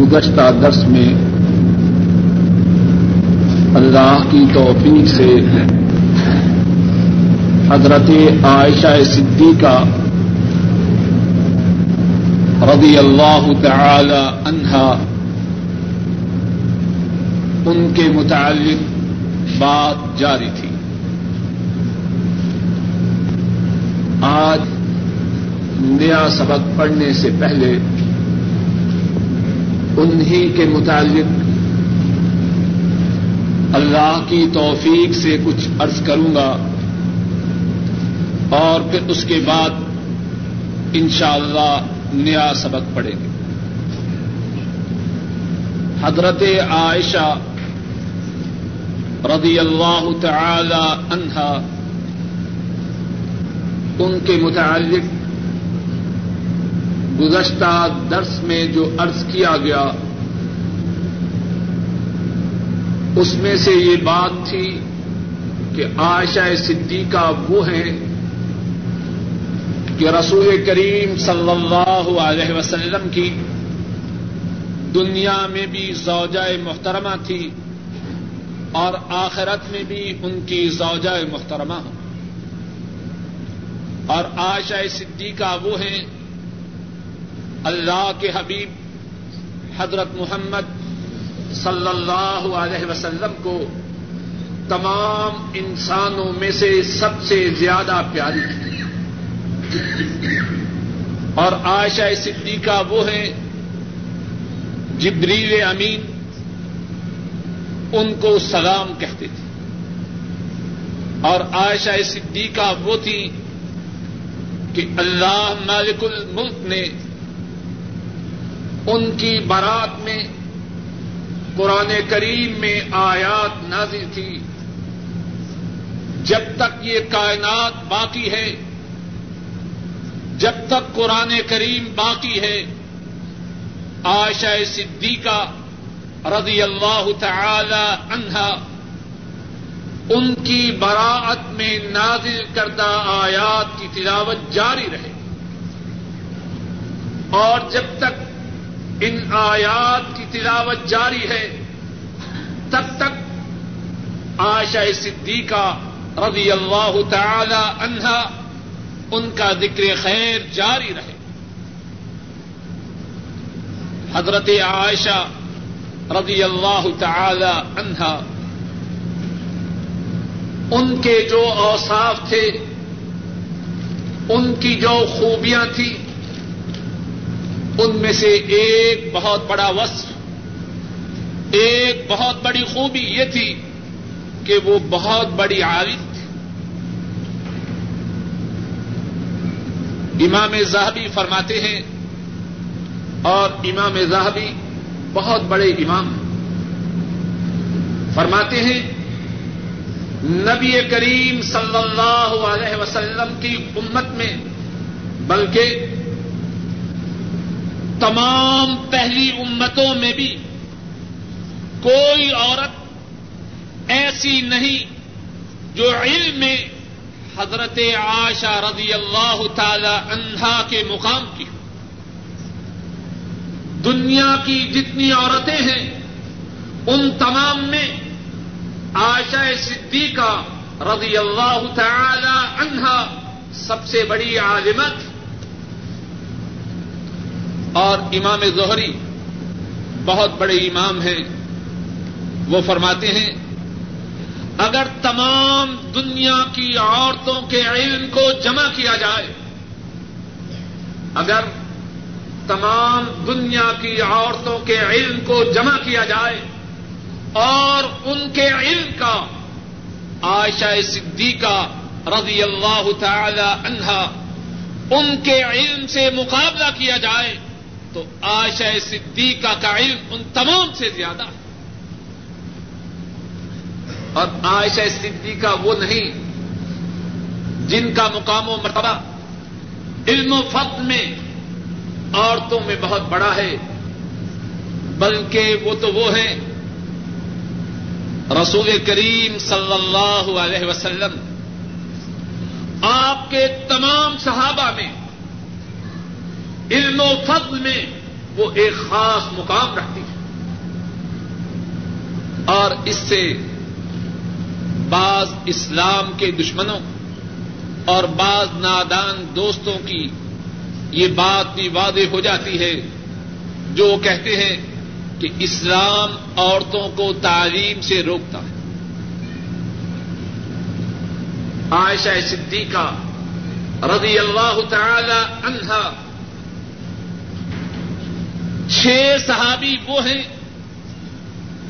گزشتہ درس میں اللہ کی توفیق سے حضرت عائشہ صدیقہ رضی اللہ تعالی عنہا، ان کے متعلق بات جاری تھی۔ آج نیا سبق پڑھنے سے پہلے انہی کے متعلق اللہ کی توفیق سے کچھ عرض کروں گا اور پھر اس کے بعد انشاءاللہ اللہ نیا سبق پڑھیں گے۔ حضرت عائشہ رضی اللہ تعالی عنہا ان کے متعلق گزشتہ درس میں جو عرض کیا گیا، اس میں سے یہ بات تھی کہ عائشہ صدیقہ وہ ہیں کہ رسول کریم صلی اللہ علیہ وسلم کی دنیا میں بھی زوجہ محترمہ تھی اور آخرت میں بھی ان کی زوجہ محترمہ۔ اور عائشہ صدیقہ وہ ہیں اللہ کے حبیب حضرت محمد صلی اللہ علیہ وسلم کو تمام انسانوں میں سے سب سے زیادہ پیاری تھی اور عائشہ صدیقہ وہ ہیں جبریل امین، ان کو سلام کہتے تھے۔ اور عائشہ صدیقہ وہ تھی کہ اللہ مالک الملک نے ان کی بارات میں قرآن کریم میں آیات نازل تھی۔ جب تک یہ کائنات باقی ہے، جب تک قرآن کریم باقی ہے، عائشہ صدیقہ رضی اللہ تعالی عنہا ان کی براعت میں نازل کردہ آیات کی تلاوت جاری رہے۔ اور جب تک ان آیات کی تلاوت جاری ہے تب تک عائشہ صدیقہ رضی اللہ تعالی عنہا ان کا ذکر خیر جاری رہے۔ حضرت عائشہ رضی اللہ تعالی عنہا ان کے جو اوصاف تھے، ان کی جو خوبیاں تھیں ان میں سے ایک بہت بڑا وصف، ایک بہت بڑی خوبی یہ تھی کہ وہ بہت بڑی عالم تھی۔ امام زاہبی فرماتے ہیں، اور امام زاہبی بہت بڑے امام فرماتے ہیں، نبی کریم صلی اللہ علیہ وسلم کی امت میں، بلکہ تمام پہلی امتوں میں بھی کوئی عورت ایسی نہیں جو علم میں حضرت عائشہ رضی اللہ تعالی عنہا کے مقام کی دنیا کی جتنی عورتیں ہیں، ان تمام میں عائشہ صدیقہ رضی اللہ تعالی عنہا سب سے بڑی عالمت اور امام ظہری بہت بڑے امام ہیں۔ وہ فرماتے ہیں، اگر تمام دنیا کی عورتوں کے علم کو جمع کیا جائے، اگر تمام دنیا کی عورتوں کے علم کو جمع کیا جائے اور ان کے علم کا، عائشہ صدیقہ رضی اللہ تعالی عنہا ان کے علم سے مقابلہ کیا جائے تو عائشہ صدیقہ کا علم ان تمام سے زیادہ ہے۔ اور عائشہ صدیقہ وہ نہیں جن کا مقام و مرتبہ علم و فت میں عورتوں میں بہت بڑا ہے، بلکہ وہ تو وہ ہیں۔ رسول کریم صلی اللہ علیہ وسلم، آپ کے تمام صحابہ میں علم و فضل میں وہ ایک خاص مقام رکھتی ہے۔ اور اس سے بعض اسلام کے دشمنوں اور بعض نادان دوستوں کی یہ بات بھی واضح ہو جاتی ہے۔ جو کہتے ہیں کہ اسلام عورتوں کو تعلیم سے روکتا ہے۔ عائشہ صدیقہ رضی اللہ تعالی عنہا چھ صحابی وہ ہیں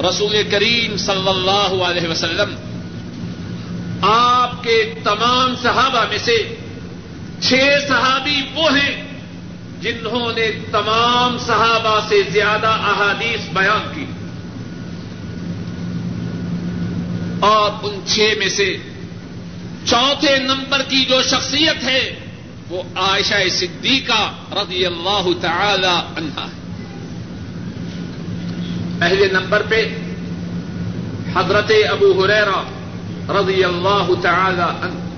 رسول کریم صلی اللہ علیہ وسلم۔ آپ کے تمام صحابہ میں سے چھ صحابی وہ ہیں جنہوں نے تمام صحابہ سے زیادہ احادیث بیان کی۔ اور ان چھ میں سے چوتھے نمبر کی جو شخصیت ہے وہ عائشہ صدیقہ رضی اللہ تعالی عنہا ہے۔ پہلے نمبر پہ حضرت ابو حریرا رضی اللہ تعالی عنہ۔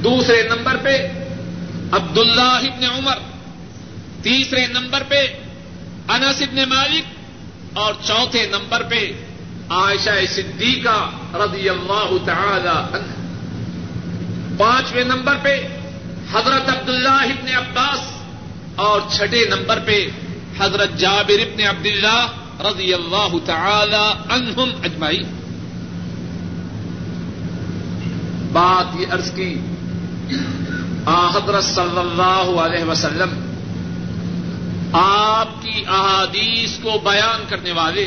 دوسرے نمبر پہ عبد اللہ ابن عمر۔ تیسرے نمبر پہ انس ابن مالک۔ اور چوتھے نمبر پہ عائشہ صدیقہ رضی اللہ تعالی عنہ۔ پانچویں نمبر پہ حضرت عبداللہ ابن عباس۔ اور چھٹے نمبر پہ حضرت جابر ابن عبداللہ۔ رضی اللہ تعالی عنہم اجمائی بات یہ عرض کی حضرت صلی اللہ علیہ وسلم، آپ کی احادیث کو بیان کرنے والے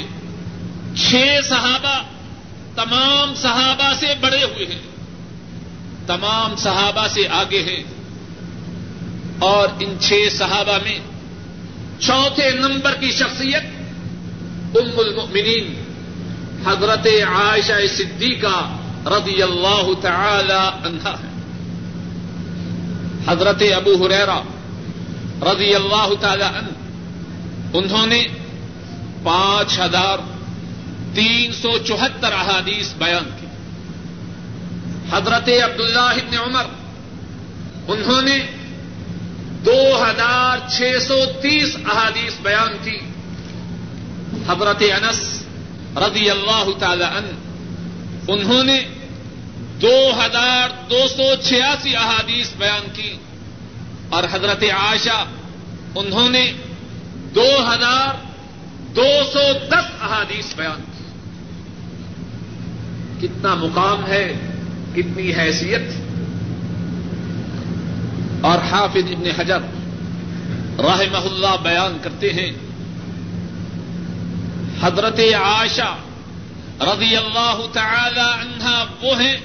چھ صحابہ تمام صحابہ سے بڑے ہوئے ہیں، تمام صحابہ سے آگے ہیں، اور ان چھ صحابہ میں چوتھے نمبر کی شخصیت ام المؤمنین، حضرت عائشہ صدیقہ رضی اللہ تعالی عنہا ہے حضرت ابو حریرا رضی اللہ تعالی عنہ، انہوں نے پانچ ہزار تین سو چوہتر احادیث بیان کی حضرت عبداللہ ابن عمر، انہوں نے دو ہزار چھ سو تیس احادیث بیان کی۔ حضرت انس رضی اللہ تعالی عنہ، انہوں نے دو ہزار دو سو چھیاسی احادیث بیان کی۔ اور حضرت عائشہ، انہوں نے دو ہزار دو سو دس احادیث بیان کی۔ کتنا مقام ہے، کتنی حیثیت۔ اور حافظ ابن حجر رحمہ اللہ بیان کرتے ہیں حضرت عائشہ رضی اللہ تعالی عنہا وہ ہیں۔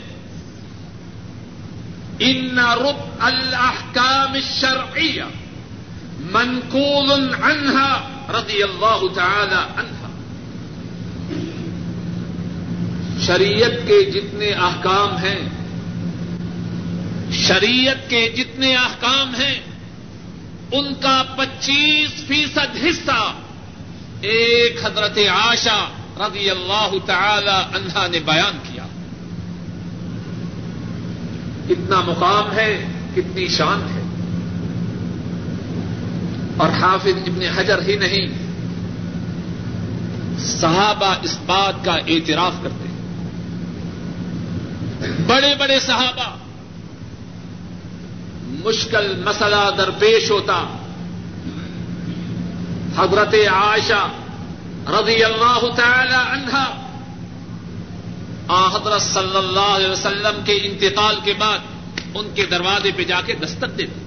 ان رب الاحکام الشرعیہ منقول عنها رضی اللہ تعالی عنہا شریعت کے جتنے احکام ہیں، شریعت کے جتنے احکام ہیں، ان کا پچیس فیصد حصہ ایک حضرت آشا رضی اللہ تعالی عنہا نے بیان کیا۔ کتنا مقام ہے، کتنی شان ہے۔ اور حافظ ابن حجر ہی نہیں، صحابہ اس بات کا اعتراف کرتے ہیں۔ بڑے بڑے صحابہ، مشکل مسئلہ درپیش ہوتا۔ حضرت عائشہ رضی اللہ تعالی عنہا آ حضرت صلی اللہ علیہ وسلم کے انتقال کے بعد ان کے دروازے پہ جا کے دستک دیتے۔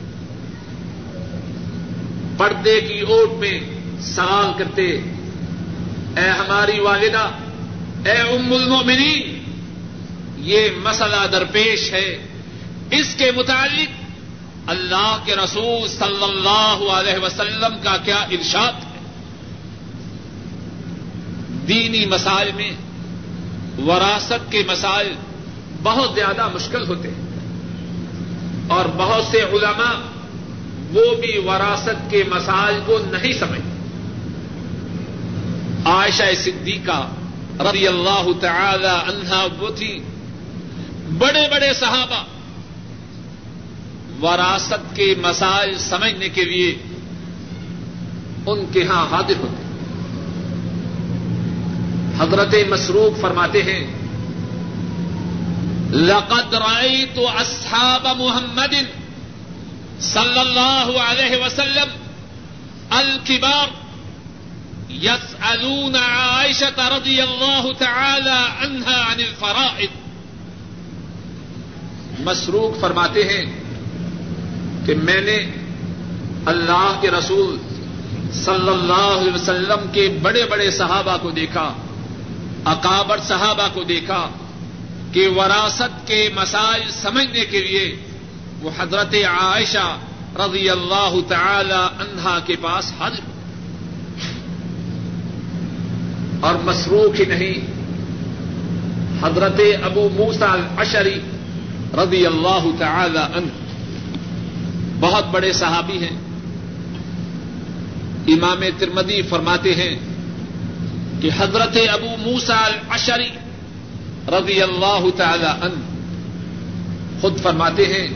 پردے کی اوٹ میں سوال کرتے، اے ہماری والدہ، اے ام المؤمنین یہ مسئلہ درپیش ہے۔ اس کے متعلق اللہ کے رسول صلی اللہ علیہ وسلم کا کیا ارشاد ہے؟ دینی مسائل میں وراثت کے مسائل بہت زیادہ مشکل ہوتے ہیں۔ اور بہت سے علماء وہ بھی وراثت کے مسائل کو نہیں سمجھتے۔ عائشہ صدیقہ رضی اللہ تعالی عنہا وہ تھی۔ بڑے بڑے صحابہ وراثت کے مسائل سمجھنے کے لیے ان کے ہاں حاضر ہوتے حضرت مسروق فرماتے ہیں، لقد رأيت أصحاب محمد صلی اللہ علیہ وسلم الكبار يسألون عائشة رضي الله تعالى عنها عن الفرائض۔ مسروق فرماتے ہیں کہ میں نے اللہ کے رسول صلی اللہ علیہ وسلم کے بڑے بڑے صحابہ کو دیکھا اکابر صحابہ کو دیکھا کہ وراثت کے مسائل سمجھنے کے لیے وہ حضرت عائشہ رضی اللہ تعالی عنہا کے پاس حاضر اور مسروخ ہی نہیں، حضرت ابو موسا الشری رضی اللہ تعالی عنہ۔ بہت بڑے صحابی ہیں۔ امام ترمدی فرماتے ہیں کہ حضرت ابو موسا الشری رضی اللہ تعالی عنہ خود فرماتے ہیں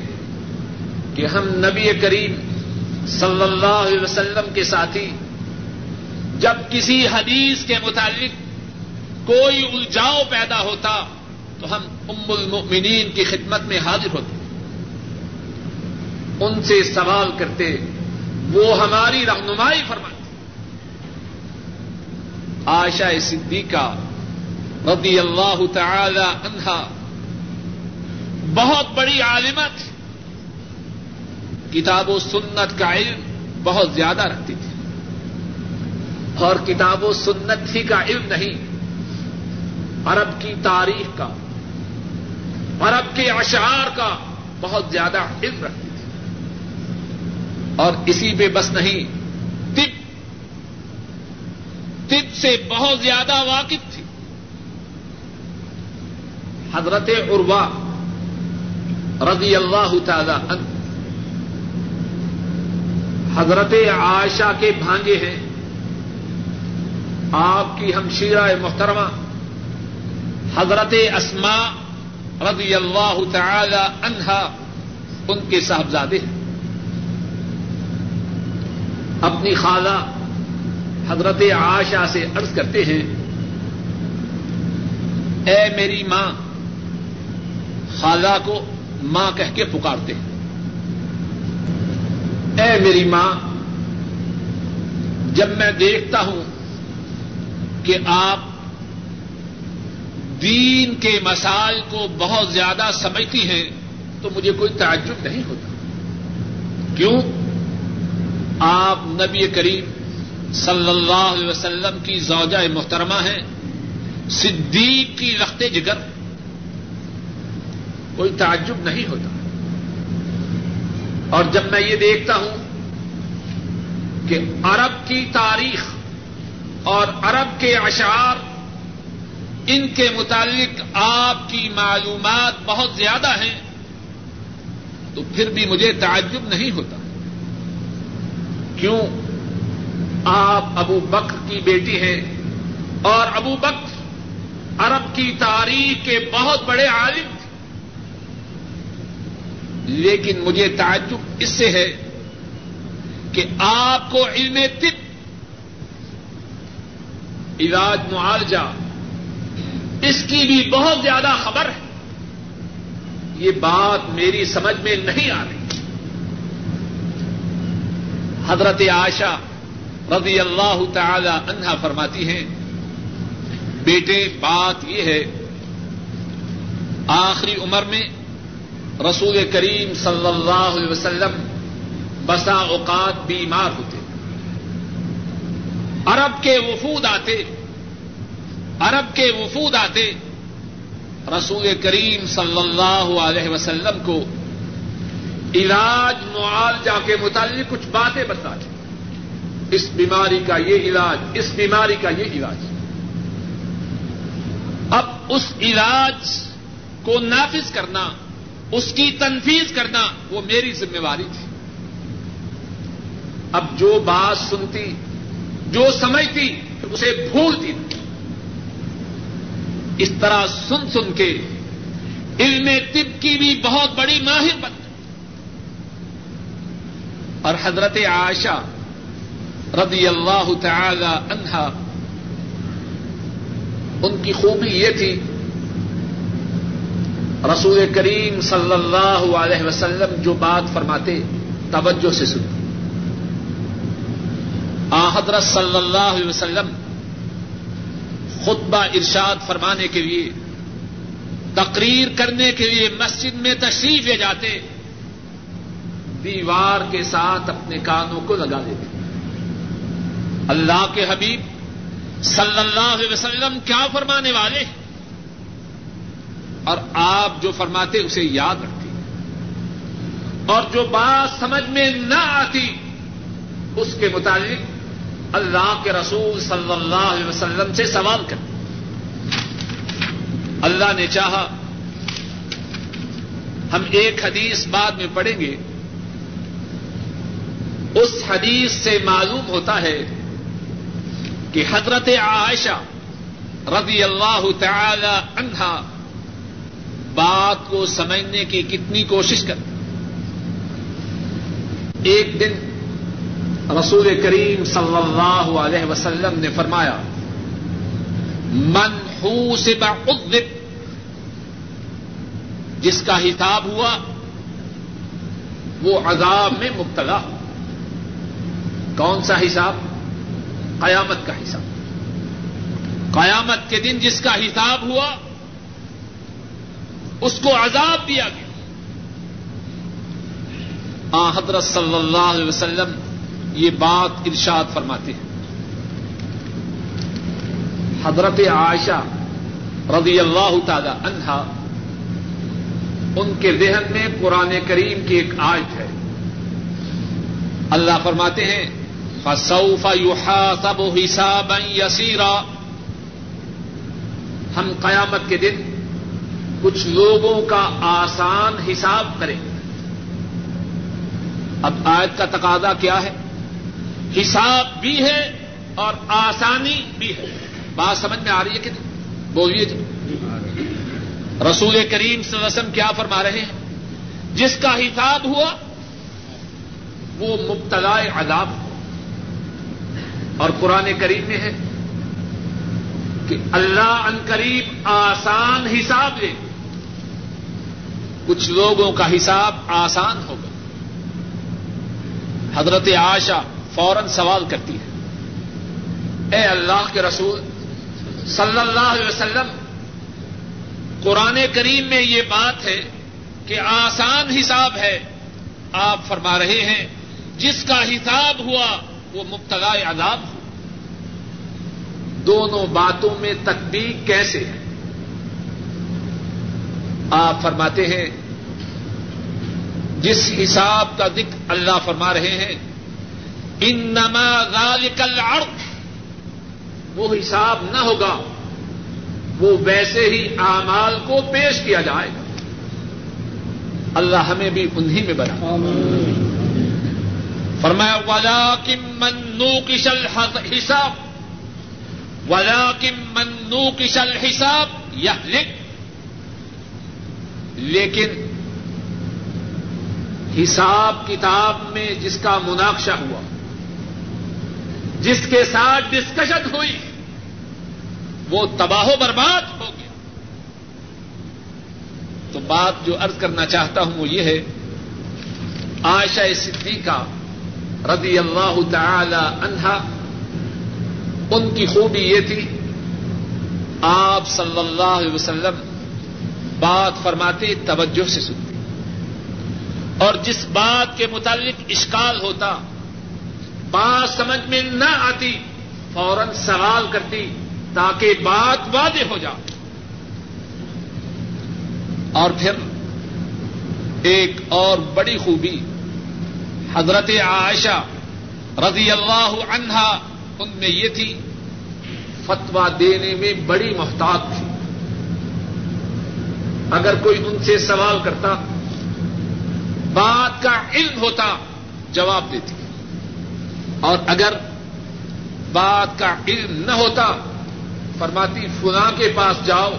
کہ ہم نبی کریم صلی اللہ علیہ وسلم کے ساتھی جب کسی حدیث کے متعلق کوئی الجاؤ پیدا ہوتا تو ہم ام المؤمنین کی خدمت میں حاضر ہوتے۔ ان سے سوال کرتے، وہ ہماری رہنمائی فرماتے۔ عائشہ صدیقہ رضی اللہ تعالی عنہا بہت بڑی عالمہ تھی۔ کتاب و سنت کا علم بہت زیادہ رکھتی تھی۔ اور کتاب و سنت ہی کا علم نہیں، عرب کی تاریخ کا، عرب کے اشعار کا بہت زیادہ علم رکھتی اور اسی پہ بس نہیں، طب۔ طب سے بہت زیادہ واقف تھی۔ حضرت عروا رضی اللہ تعالی عنہ۔ حضرت عائشہ کے بھانجے ہیں۔ آپ کی ہمشیرہ محترمہ حضرت اسما رضی اللہ تعالی عنہا، ان کے صاحبزادے ہیں۔ اپنی خالہ حضرت عائشہ سے عرض کرتے ہیں، اے میری ماں، خالہ کو ماں کہہ کے پکارتے ہیں۔ اے میری ماں، جب میں دیکھتا ہوں کہ آپ دین کے مسائل کو بہت زیادہ سمجھتی ہیں، تو مجھے کوئی تعجب نہیں ہوتا۔ کیوں؟ آپ نبی کریم صلی اللہ علیہ وسلم کی زوجہ محترمہ ہیں، صدیق کی رخت جگر، کوئی تعجب نہیں ہوتا۔ اور جب میں یہ دیکھتا ہوں کہ عرب کی تاریخ اور عرب کے اشعار، ان کے متعلق آپ کی معلومات بہت زیادہ ہیں، تو پھر بھی مجھے تعجب نہیں ہوتا۔ کیوں آپ ابو بکر کی بیٹی ہیں اور ابو بکر عرب کی تاریخ کے بہت بڑے عالم تھے۔ لیکن مجھے تعجب اس سے ہے کہ آپ کو علم طب، علاج معالجہ، اس کی بھی بہت زیادہ خبر ہے۔ یہ بات میری سمجھ میں نہیں آ رہی۔ حضرت عائشہ رضی اللہ تعالی عنہا فرماتی ہیں، بیٹے، بات یہ ہے، آخری عمر میں رسول کریم صلی اللہ علیہ وسلم بسا اوقات بیمار ہوتے۔ عرب کے وفود آتے، عرب کے وفود آتے، رسول کریم صلی اللہ علیہ وسلم کو علاج معالجہ کے متعلق کچھ باتیں بتاتے اس بیماری کا یہ علاج، اس بیماری کا یہ علاج۔ اب اس علاج کو نافذ کرنا، اس کی تنفیذ کرنا وہ میری ذمہ داری تھی۔ اب جو بات سنتی، جو سمجھتی اسے بھولتی اس طرح سن سن کے علم طب کی بھی بہت بڑی ماہر بن اور حضرت عائشہ رضی اللہ تعالی عنہا، ان کی خوبی یہ تھی، رسول کریم صلی اللہ علیہ وسلم جو بات فرماتے، توجہ سے سنتے آ حضرت صلی اللہ علیہ وسلم خطبہ ارشاد فرمانے کے لیے، تقریر کرنے کے لیے مسجد میں تشریف لے جاتے۔ دیوار کے ساتھ اپنے کانوں کو لگا دیتے اللہ کے حبیب صلی اللہ علیہ وسلم کیا فرمانے والے؟ اور آپ جو فرماتے اسے یاد رکھتے اور جو بات سمجھ میں نہ آتی، اس کے متعلق اللہ کے رسول صلی اللہ علیہ وسلم سے سوال کرتے اللہ نے چاہا، ہم ایک حدیث بعد میں پڑھیں گے۔ اس حدیث سے معلوم ہوتا ہے کہ حضرت عائشہ رضی اللہ تعالی عنہا بات کو سمجھنے کی کتنی کوشش کرتی ایک دن رسول کریم صلی اللہ علیہ وسلم نے فرمایا، من سے جس کا حساب ہوا، وہ عذاب میں مبتلا ہو۔ کون سا حساب؟ قیامت کا حساب۔ قیامت کے دن جس کا حساب ہوا، اس کو عذاب دیا گیا۔ آ، حضرت صلی اللہ علیہ وسلم یہ بات ارشاد فرماتے ہیں۔ حضرت عائشہ رضی اللہ تعالی عنہا، ان کے ذہن میں قرآن کریم کی ایک آیت ہے۔ اللہ فرماتے ہیں فسوف يحاسب حسابا يسيرا۔ ہم قیامت کے دن کچھ لوگوں کا آسان حساب کریں۔ اب آیت کا تقاضا کیا ہے؟ حساب بھی ہے اور آسانی بھی ہے۔ بات سمجھ میں آ رہی ہے کہ بولیے جی۔ رسول کریم صلی اللہ علیہ وسلم کیا فرما رہے ہیں؟ جس کا حساب ہوا، وہ مبتلا عذاب اور قرآن کریم میں ہے کہ اللہ ان قریب آسان حساب لے۔ کچھ لوگوں کا حساب آسان ہوگا۔ حضرت عاشا فوراً سوال کرتی ہے۔ اے اللہ کے رسول، صلی اللہ علیہ وسلم، قرآن کریم میں یہ بات ہے کہ آسان حساب ہے۔ آپ فرما رہے ہیں، جس کا حساب ہوا وہ مبتلا عذاب ہو دونوں باتوں میں تقبیق کیسے ہے؟ آپ فرماتے ہیں، جس حساب کا ذکر اللہ فرما رہے ہیں ان ذالک العرض، وہ حساب نہ ہوگا، وہ ویسے ہی اعمال کو پیش کیا جائے گا۔ اللہ ہمیں بھی انہیں میں بنا۔ فرمایا ولا کم منو کشل حساب ولا کم منو کشل حساب یہ لکھ لیکن حساب کتاب میں جس کا مناقشہ ہوا، جس کے ساتھ ڈسکشن ہوئی، وہ تباہ و برباد ہو گیا۔ تو بات جو ارض کرنا چاہتا ہوں وہ یہ ہے، عائشہ صدیقہ رضی اللہ تعالی عنہا، ان کی خوبی یہ تھی، آپ صلی اللہ علیہ وسلم بات فرماتے، توجہ سے سنتے۔ اور جس بات کے متعلق اشکال ہوتا، بات سمجھ میں نہ آتی، فوراً سوال کرتی، تاکہ بات واضح ہو جائے۔ اور پھر ایک اور بڑی خوبی حضرت عائشہ رضی اللہ عنہا، ان میں یہ تھی فتوا دینے میں بڑی محتاط تھی۔ اگر کوئی ان سے سوال کرتا، بات کا علم ہوتا، جواب دیتی۔ اور اگر بات کا علم نہ ہوتا، فرماتی، فلاں کے پاس جاؤ،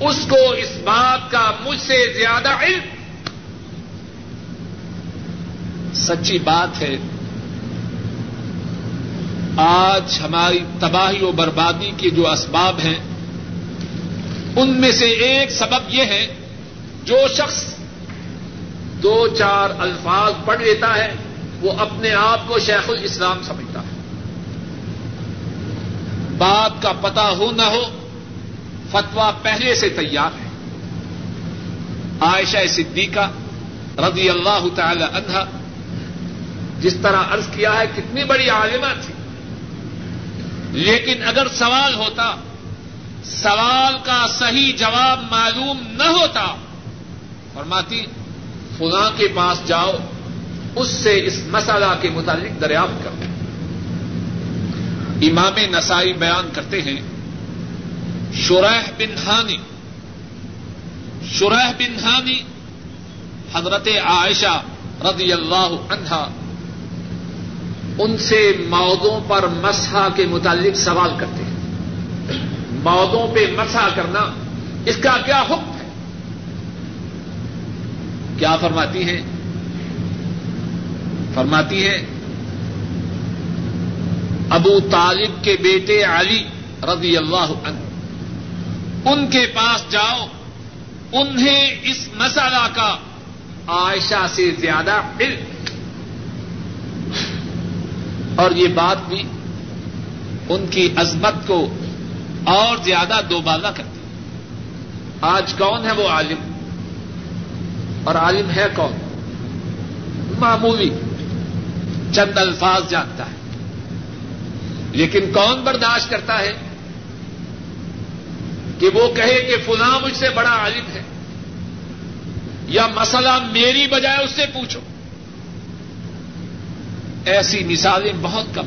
اس کو اس بات کا مجھ سے زیادہ علم سچی بات ہے۔ آج ہماری تباہی و بربادی کے جو اسباب ہیں، ان میں سے ایک سبب یہ ہے، جو شخص دو چار الفاظ پڑھ لیتا ہے، وہ اپنے آپ کو شیخ الاسلام سمجھتا ہے۔ بات کا پتا ہو نہ ہو فتوا پہلے سے تیار ہے۔ عائشہ صدیقہ رضی اللہ تعالی عنہا جس طرح عرض کیا ہے، کتنی بڑی عالمہ تھی۔ لیکن اگر سوال ہوتا، سوال کا صحیح جواب معلوم نہ ہوتا، فرماتی، فلاں کے پاس جاؤ، اس سے اس مسئلہ کے متعلق دریافت کرو۔ امام نسائی بیان کرتے ہیں شرح بن ہانی شرح بن ہانی حضرت عائشہ رضی اللہ عنہا ان سے مودوں پر مسحا کے متعلق سوال کرتے ہیں۔ مودوں پہ مسحا کرنا اس کا کیا حکم ہے؟ کیا فرماتی ہیں؟ فرماتی ہے ابو طالب کے بیٹے علی رضی اللہ عنہ، ان کے پاس جاؤ، انہیں اس مسئلہ کا عائشہ سے زیادہ علم اور یہ بات بھی ان کی عظمت کو اور زیادہ دوبالا کرتی آج کون ہے وہ عالم؟ اور عالم ہے کون؟ معمولی، چند الفاظ جانتا ہے۔ لیکن کون برداشت کرتا ہے کہ وہ کہے کہ فلاں مجھ سے بڑا عالم ہے؟ یا مسئلہ میری بجائے اس سے پوچھو۔ ایسی مثالیں بہت کم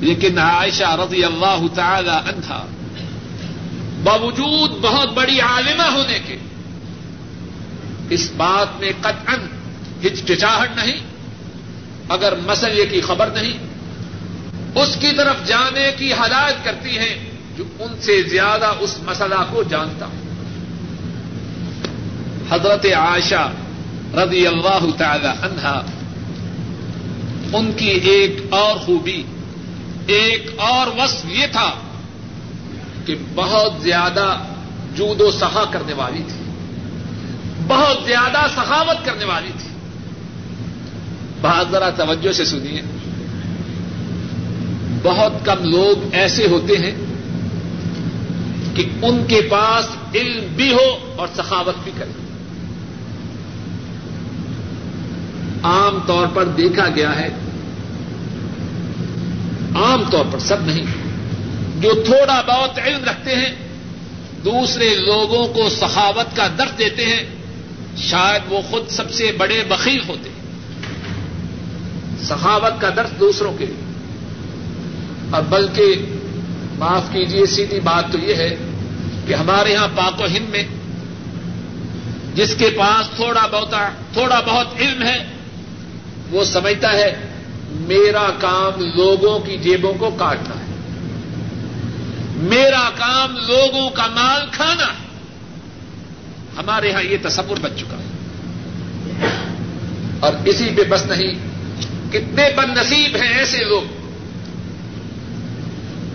لیکن عائشہ رضی اللہ تعالی عنہا باوجود بہت بڑی عالمہ ہونے کے اس بات میں قطعا ہچکچاہٹ نہیں، اگر مسئلے کی خبر نہیں، اس کی طرف جانے کی ہدایت کرتی ہیں جو ان سے زیادہ اس مسئلہ کو جانتا ہوں۔ حضرت عائشہ رضی اللہ تعالی عنہا ان کی ایک اور خوبی، ایک اور وصف یہ تھا کہ بہت زیادہ جود و سہا کرنے والی تھی۔ بہت زیادہ سخاوت کرنے والی تھی۔ بہت ذرا توجہ سے سنیے۔ بہت کم لوگ ایسے ہوتے ہیں کہ ان کے پاس علم بھی ہو اور سخاوت بھی کرے۔ عام طور پر دیکھا گیا ہے۔ عام طور پر سب نہیں۔ جو تھوڑا بہت علم رکھتے ہیں، دوسرے لوگوں کو سخاوت کا درد دیتے ہیں، شاید وہ خود سب سے بڑے بخیل ہوتے ہیں۔ سخاوت کا درد دوسروں کے لیے۔ اور بلکہ معاف کیجیے سیدھی بات تو یہ ہے کہ ہمارے یہاں پاک و ہند میں، جس کے پاس تھوڑا بہت تھوڑا بہت علم ہے وہ سمجھتا ہے میرا کام لوگوں کی جیبوں کو کاٹنا ہے۔ میرا کام لوگوں کا مال کھانا ہے۔ ہمارے یہاں یہ تصور بن چکا۔ ہے اور اسی پہ بس نہیں، کتنے بد نصیب ہیں ایسے لوگ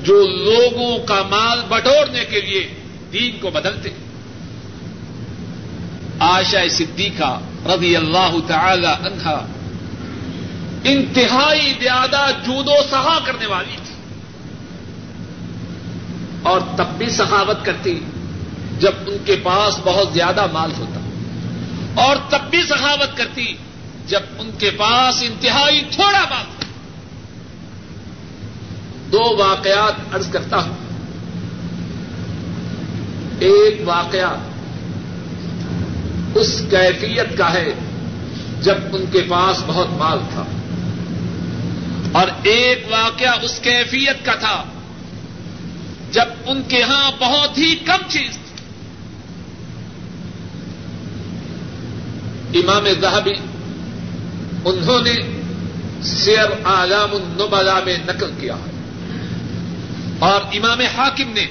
جو لوگوں کا مال بٹورنے کے لیے دین کو بدلتے۔ آشا صدیقہ رضی اللہ تعالی عنہا انتہائی زیادہ جود و سہا کرنے والی تھی۔ اور تب بھی سخاوت کرتی، جب ان کے پاس بہت زیادہ مال ہوتا۔ اور تب بھی سخاوت کرتی، جب ان کے پاس انتہائی تھوڑا مال ہوتا۔ دو واقعات ارض کرتا ہوں۔ ایک واقعہ اس کیفیت کا ہے جب ان کے پاس بہت مال تھا۔ اور ایک واقعہ اس کیفیت کا تھا جب ان کے ہاں بہت ہی کم چیز تھی۔ امام زہبی انہوں نے سیر عالام النبلا میں نقل کیا۔ ہے اور امام حاکم نے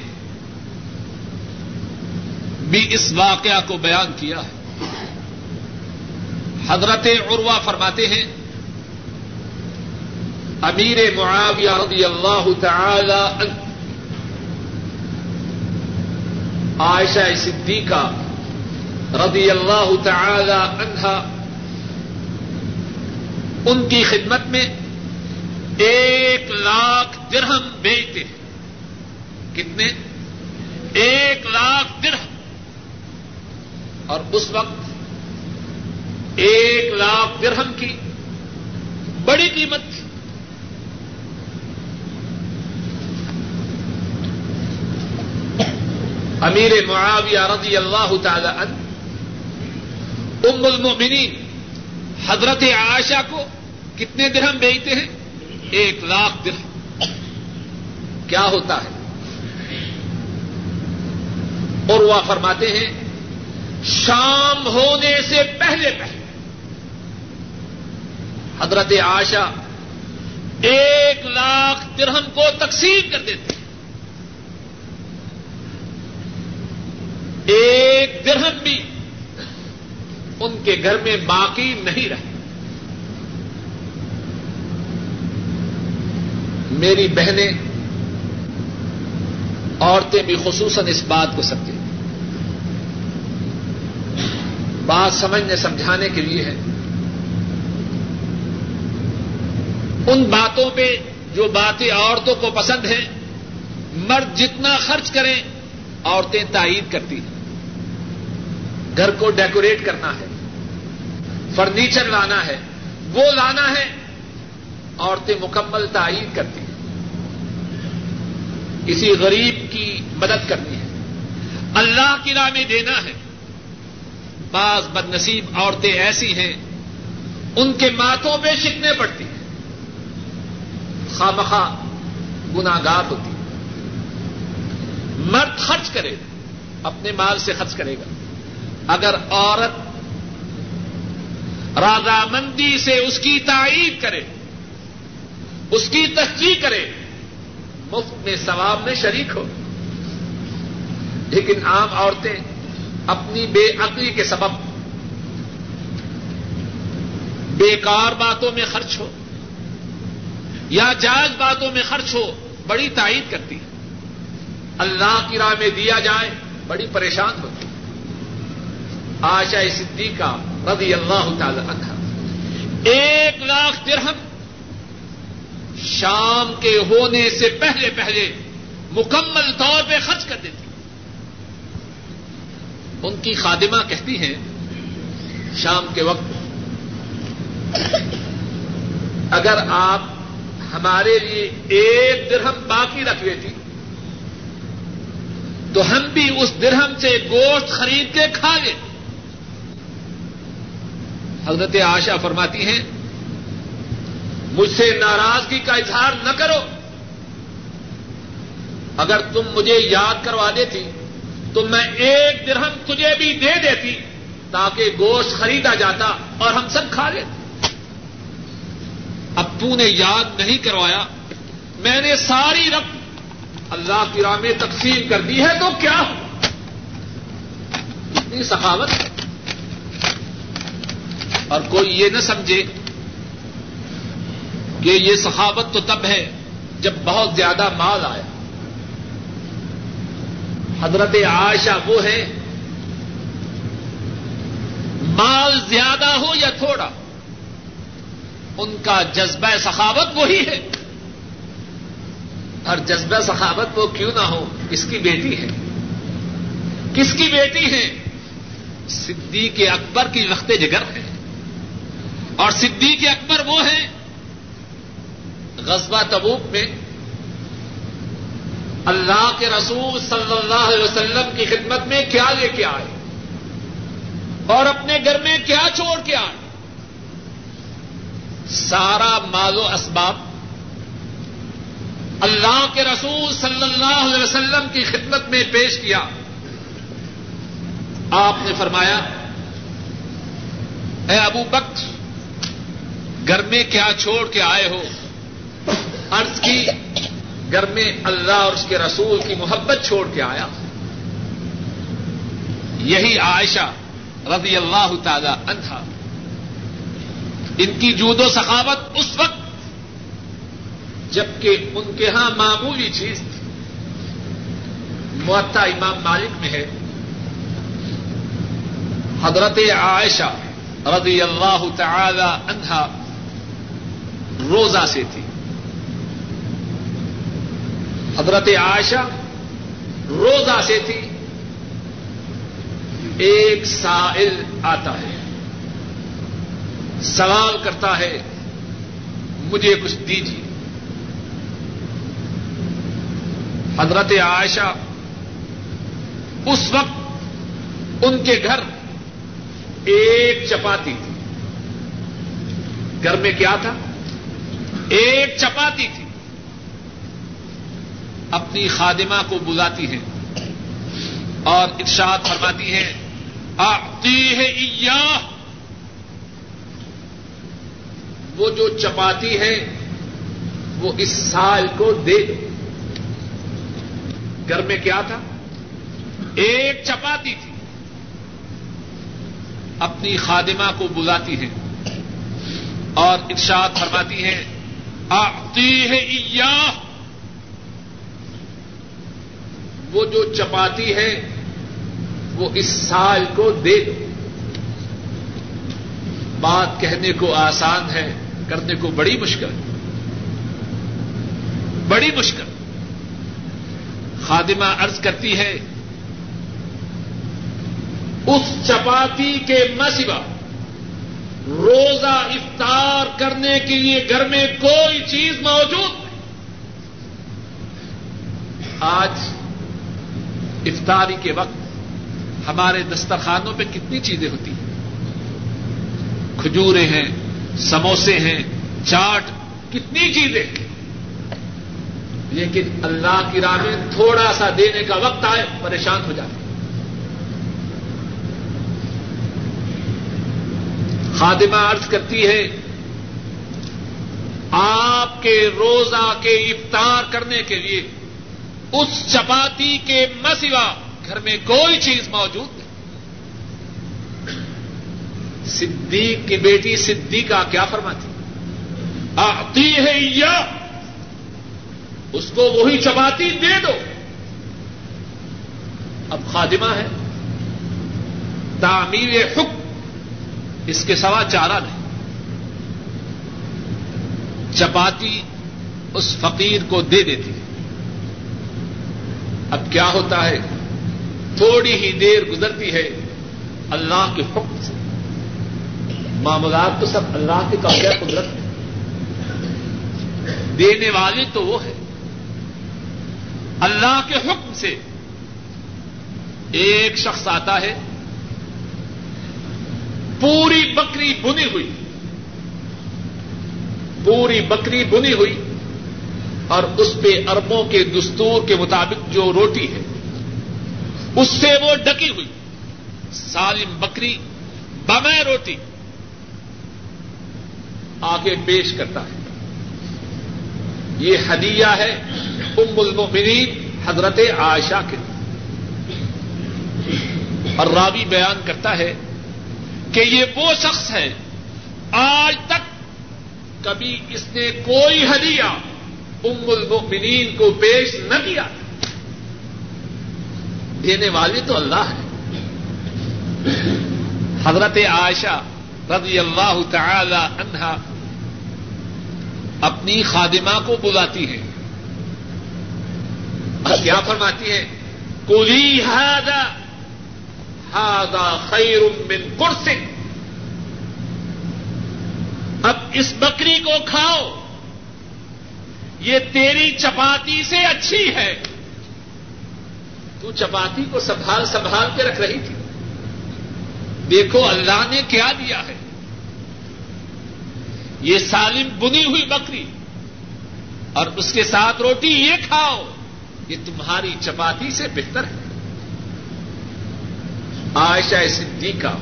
بھی اس واقعہ کو بیان کیا ہے۔ حضرت عروا فرماتے ہیں امیر معاویہ رضی اللہ تعالی عنہ۔ عائشہ صدیقہ رضی اللہ تعالی عنہا ان کی خدمت میں ایک لاکھ درہم بیچتے ہیں۔ کتنے؟ ایک لاکھ درہم۔ اور اس وقت ایک لاکھ درہم کی بڑی قیمت تھی امیر معاویہ رضی اللہ تعالی عنہ، ام المؤمنین، حضرت عائشہ کو کتنے درہم بیچتے ہیں؟ ایک لاکھ درہم۔ کیا ہوتا ہے؟ اور وہ فرماتے ہیں، شام ہونے سے پہلے پہلے، حضرت عائشہ ایک لاکھ درہم کو تقسیم کر دیتے ہیں ایک درہم بھی ان کے گھر میں باقی نہیں رہے۔ میری بہنیں عورتیں بھی خصوصاً اس بات کو سمجھیں۔ بات سمجھنے سمجھانے کے لیے ہے۔ ان باتوں پہ جو باتیں عورتوں کو پسند ہیں، مرد جتنا خرچ کریں، عورتیں تائید کرتی ہیں۔ گھر کو ڈیکوریٹ کرنا ہے، فرنیچر لانا ہے، وہ لانا ہے، عورتیں مکمل تعین کرتی ہیں۔ کسی غریب کی مدد کرنی ہے اللہ کی راہ میں دینا ہے۔ بعض بد نصیب عورتیں ایسی ہیں، ان کے ماتوں پہ شکنے پڑتی ہیں۔ خامخواہ گناگار ہوتی مرد خرچ کرے اپنے مال سے خرچ کرے گا۔ اگر عورت رضامندی سے اس کی تعریف کرے، اس کی تصدیق کرے، مفت میں ثواب میں شریک ہو۔ لیکن عام عورتیں اپنی بے عقلی کے سبب بیکار باتوں میں خرچ ہو یا جائز باتوں میں خرچ ہو، بڑی تائید کرتی ہے۔ اللہ کی راہ میں دیا جائے، بڑی پریشان ہوتی آشا صدیقہ رضی اللہ تعالی عنہ۔ ایک لاکھ درہم شام کے ہونے سے پہلے پہلے مکمل طور پہ خرچ کر دیتی ان کی خادمہ کہتی ہیں، شام کے وقت اگر آپ ہمارے لیے ایک درہم باقی رکھ لیتی، تو ہم بھی اس درہم سے گوشت خرید کے کھا لیتے۔ حضرت آشا فرماتی ہیں، مجھ سے ناراضگی کا اظہار نہ کرو۔ اگر تم مجھے یاد کروا دیتی، تو میں ایک درہم تجھے بھی دے دیتی، تاکہ گوشت خریدا جاتا اور ہم سب کھا لیتے۔ اب تو نے یاد نہیں کروایا، میں نے ساری رقم اللہ کی راہ میں تقسیم کر دی ہے، تو کیا اتنی سخاوت۔ اور کوئی یہ نہ سمجھے کہ یہ صحابت تو تب ہے جب بہت زیادہ مال آیا۔ حضرت عائشہ وہ ہے، مال زیادہ ہو یا تھوڑا، ان کا جذبہ سخاوت وہی ہے۔ اور جذبہ سخاوت وہ کیوں نہ ہو؟ کس کی بیٹی ہے۔ کس کی بیٹی ہے؟ صدیق اکبر کی وقت جگر ہے۔ اور صدیق اکبر وہ ہیں غزبہ تبوک میں اللہ کے رسول صلی اللہ علیہ وسلم کی خدمت میں کیا لے کے آئے اور اپنے گھر میں کیا چھوڑ کے آئے سارا مال و اسباب اللہ کے رسول صلی اللہ علیہ وسلم کی خدمت میں پیش کیا آپ نے فرمایا، اے ابو بکر گھر میں کیا چھوڑ کے آئے ہو؟ عرض کی، گھر میں اللہ اور اس کے رسول کی محبت چھوڑ کے آیا۔ یہی عائشہ رضی اللہ تعالی عنہا۔ ان کی جود و سخاوت اس وقت، جبکہ ان کے ہاں معمولی چیز تھی۔ معتا امام مالک میں ہے۔ حضرت عائشہ رضی اللہ تعالی عنہا روزہ سے تھی۔ حضرت عائشہ روزہ سے تھی۔ ایک سائل آتا ہے، سوال کرتا ہے، مجھے کچھ دیجیے۔ حضرت عائشہ اس وقت ان کے گھر ایک چپاتی تھی۔ گھر میں کیا تھا؟ ایک چپاتی تھی۔ اپنی خادمہ کو بلاتی ہیں اور ارشاد فرماتی ہیں آتی ہے وہ جو چپاتی ہے، وہ اس سال کو دے دو۔ گھر میں کیا تھا؟ ایک چپاتی تھی۔ اپنی خادمہ کو بلاتی ہیں اور ارشاد فرماتی ہیں آتی ہے وہ جو چپاتی ہے، وہ اس سال کو دے دو۔ بات کہنے کو آسان ہے، کرنے کو بڑی مشکل۔ بڑی مشکل۔ خادمہ ارض کرتی ہے، اس چپاتی کے مسوا روزہ افطار کرنے کے لیے گھر میں کوئی چیز موجود نہیں۔ آج افطاری کے وقت ہمارے دسترخانوں پہ کتنی چیزیں ہوتی ہیں۔ کھجورے ہیں، سموسے ہیں، چاٹ، کتنی چیزیں۔ لیکن اللہ کی راہ میں تھوڑا سا دینے کا وقت آئے، پریشان ہو جاتے خادمہ عرض کرتی ہے، آپ کے روزہ کے افطار کرنے کے لیے، اس چپاتی کے مسوا گھر میں کوئی چیز موجود نہیں۔ صدیق کی بیٹی صدیقہ کیا فرماتی؟ آتی ہے یا، اس کو وہی چپاتی دے دو۔ اب خادمہ ہے، تعمیر حکم اس کے سوا چارہ نہیں۔ چپاتی اس فقیر کو دے دیتی۔ ہے اب کیا ہوتا ہے؟ تھوڑی ہی دیر گزرتی ہے اللہ کے حکم سے۔ معاملات تو سب اللہ کے قبضہ قدرت میں دینے والے تو وہ ہے اللہ کے حکم سے ایک شخص آتا ہے۔ پوری بکری بنی ہوئی۔ پوری بکری بنی ہوئی۔ اور اس پہ اربوں کے دستور کے مطابق جو روٹی ہے، اس سے وہ ڈکی ہوئی۔ سالم بکری بمے روٹی آگے پیش کرتا ہے۔ یہ ہدیہ ہے ام المؤمنین حضرت عائشہ کے اور راوی بیان کرتا ہے کہ یہ وہ شخص ہے، آج تک کبھی اس نے کوئی ہدیہ ام المؤمنین کو پیش نہ کیا۔ دینے والی تو اللہ ہے۔ حضرت عائشہ رضی اللہ تعالی عنہا اپنی خادمہ کو بلاتی ہیں۔ کیا فرماتی ہے کولی ہادا ہادا خیر من کرسی اب اس بکری کو کھاؤ. یہ تیری چپاتی سے اچھی ہے. تو چپاتی کو سنبھال سنبھال کے رکھ رہی تھی. دیکھو اللہ نے کیا دیا ہے. یہ سالم بنی ہوئی بکری اور اس کے ساتھ روٹی یہ کھاؤ. یہ تمہاری چپاتی سے بہتر ہے. عائشہ صدیقہ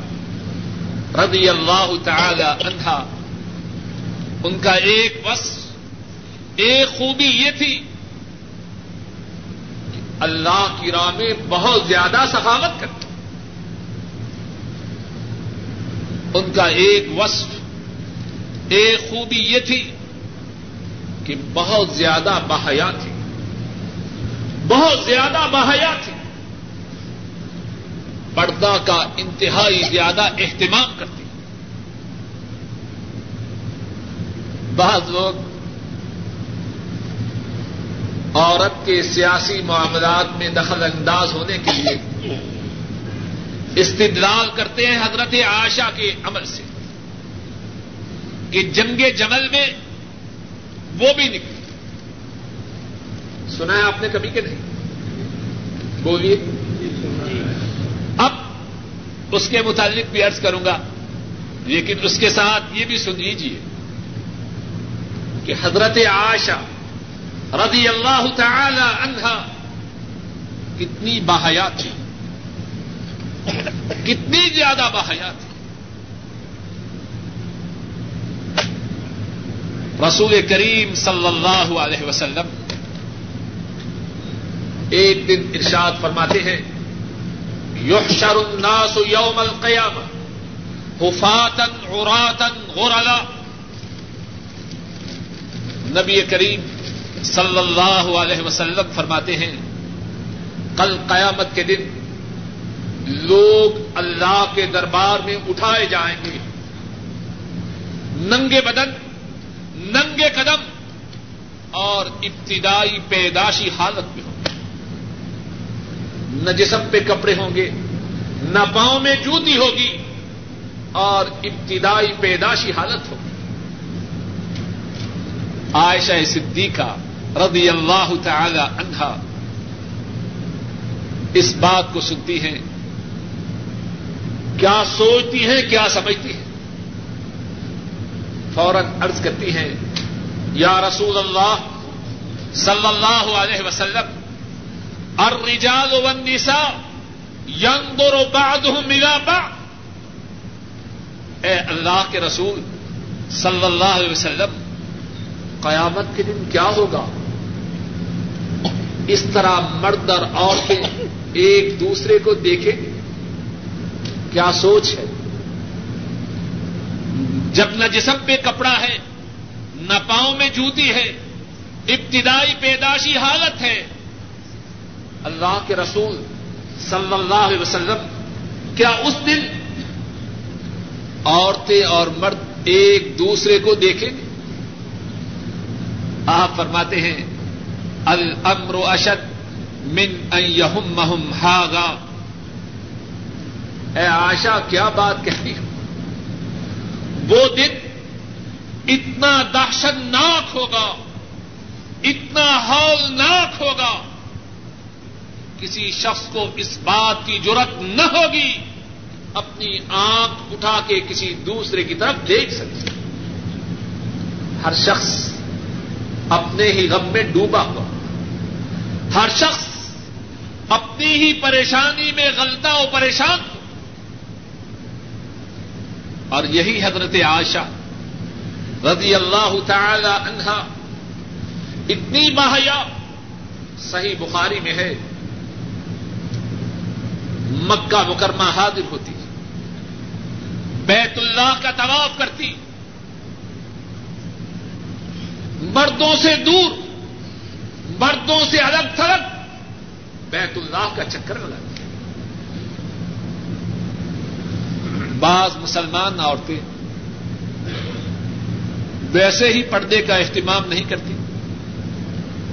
رضی اللہ تعالی عنہا، ان کا ایک بس ایک خوبی یہ تھی کہ اللہ کی راہ میں بہت زیادہ سخاوت کرتے ان کا ایک وصف، ایک خوبی یہ تھی کہ بہت زیادہ بحیا تھی۔ بہت زیادہ بحیا تھی۔ پردہ کا انتہائی زیادہ اہتمام کرتی بعض لوگ عورت کے سیاسی معاملات میں دخل انداز ہونے کے لیے استدلال کرتے ہیں حضرت عائشہ کے عمل سے کہ جنگ جمل میں وہ بھی نکلی۔ سنا ہے آپ نے کبھی کہ نہیں؟ بولیے۔ اس کے متعلق بھی عرض کروں گا، لیکن اس کے ساتھ یہ بھی سن لیجیے کہ حضرت عائشہ رضی اللہ تعالی عنہا کتنی باحیات تھی، کتنی زیادہ باحیات تھی۔ رسول کریم صلی اللہ علیہ وسلم ایک دن ارشاد فرماتے ہیں یحشر الناس یوم القیام حفاتن عراتن غرلا نبی کریم صلی اللہ علیہ وسلم فرماتے ہیں، کل قیامت کے دن لوگ اللہ کے دربار میں اٹھائے جائیں گے۔ ننگے بدن، ننگے قدم اور ابتدائی پیداشی حالت میں ہوں۔ نہ جسم پہ کپڑے ہوں گے، نہ پاؤں میں جوتی ہوگی اور ابتدائی پیداشی حالت ہوگی۔ عائشہ صدیقہ رضی اللہ تعالی عنہا اس بات کو سنتی ہیں، کیا سوچتی ہیں، کیا سمجھتی ہیں؟ فوراً ارض کرتی ہیں، یا رسول اللہ صلی اللہ علیہ وسلم الرجال والنساء ينظر بعضهم الى بعض. اے اللہ کے رسول صلی اللہ علیہ وسلم، قیامت کے دن کیا ہوگا؟ اس طرح مرد اور عورتیں ایک دوسرے کو دیکھیں گے کیا سوچ ہے؟ جب نہ جسم پہ کپڑا ہے، نہ پاؤں میں جوتی ہے، ابتدائی پیداشی حالت ہے اللہ کے رسول صلی اللہ علیہ وسلم، کیا اس دن عورتیں اور مرد ایک دوسرے کو دیکھیں؟ گے آپ فرماتے ہیں المر اشد من یہم محم ہاگا اے آشا کیا بات کہتی ہوں وہ دن اتنا دہشت ناک ہوگا، اتنا ہولناک ہوگا۔ کسی شخص کو اس بات کی ضرورت نہ ہوگی، اپنی آنکھ اٹھا کے کسی دوسرے کی طرف دیکھ سکے۔ ہر شخص اپنے ہی غم میں ڈوبا ہوا۔ ہر شخص اپنی ہی پریشانی میں غلطہ و پریشان ہو اور یہی حضرت عائشہ رضی اللہ تعالی عنہا اتنی باہیا صحیح بخاری میں ہے۔ مکہ مکرمہ حاضر ہوتی بیت اللہ کا طواف کرتی مردوں سے دور، مردوں سے الگ تھلگ بیت اللہ کا چکر لگاتی بعض مسلمان عورتیں ویسے ہی پردے کا اہتمام نہیں کرتی۔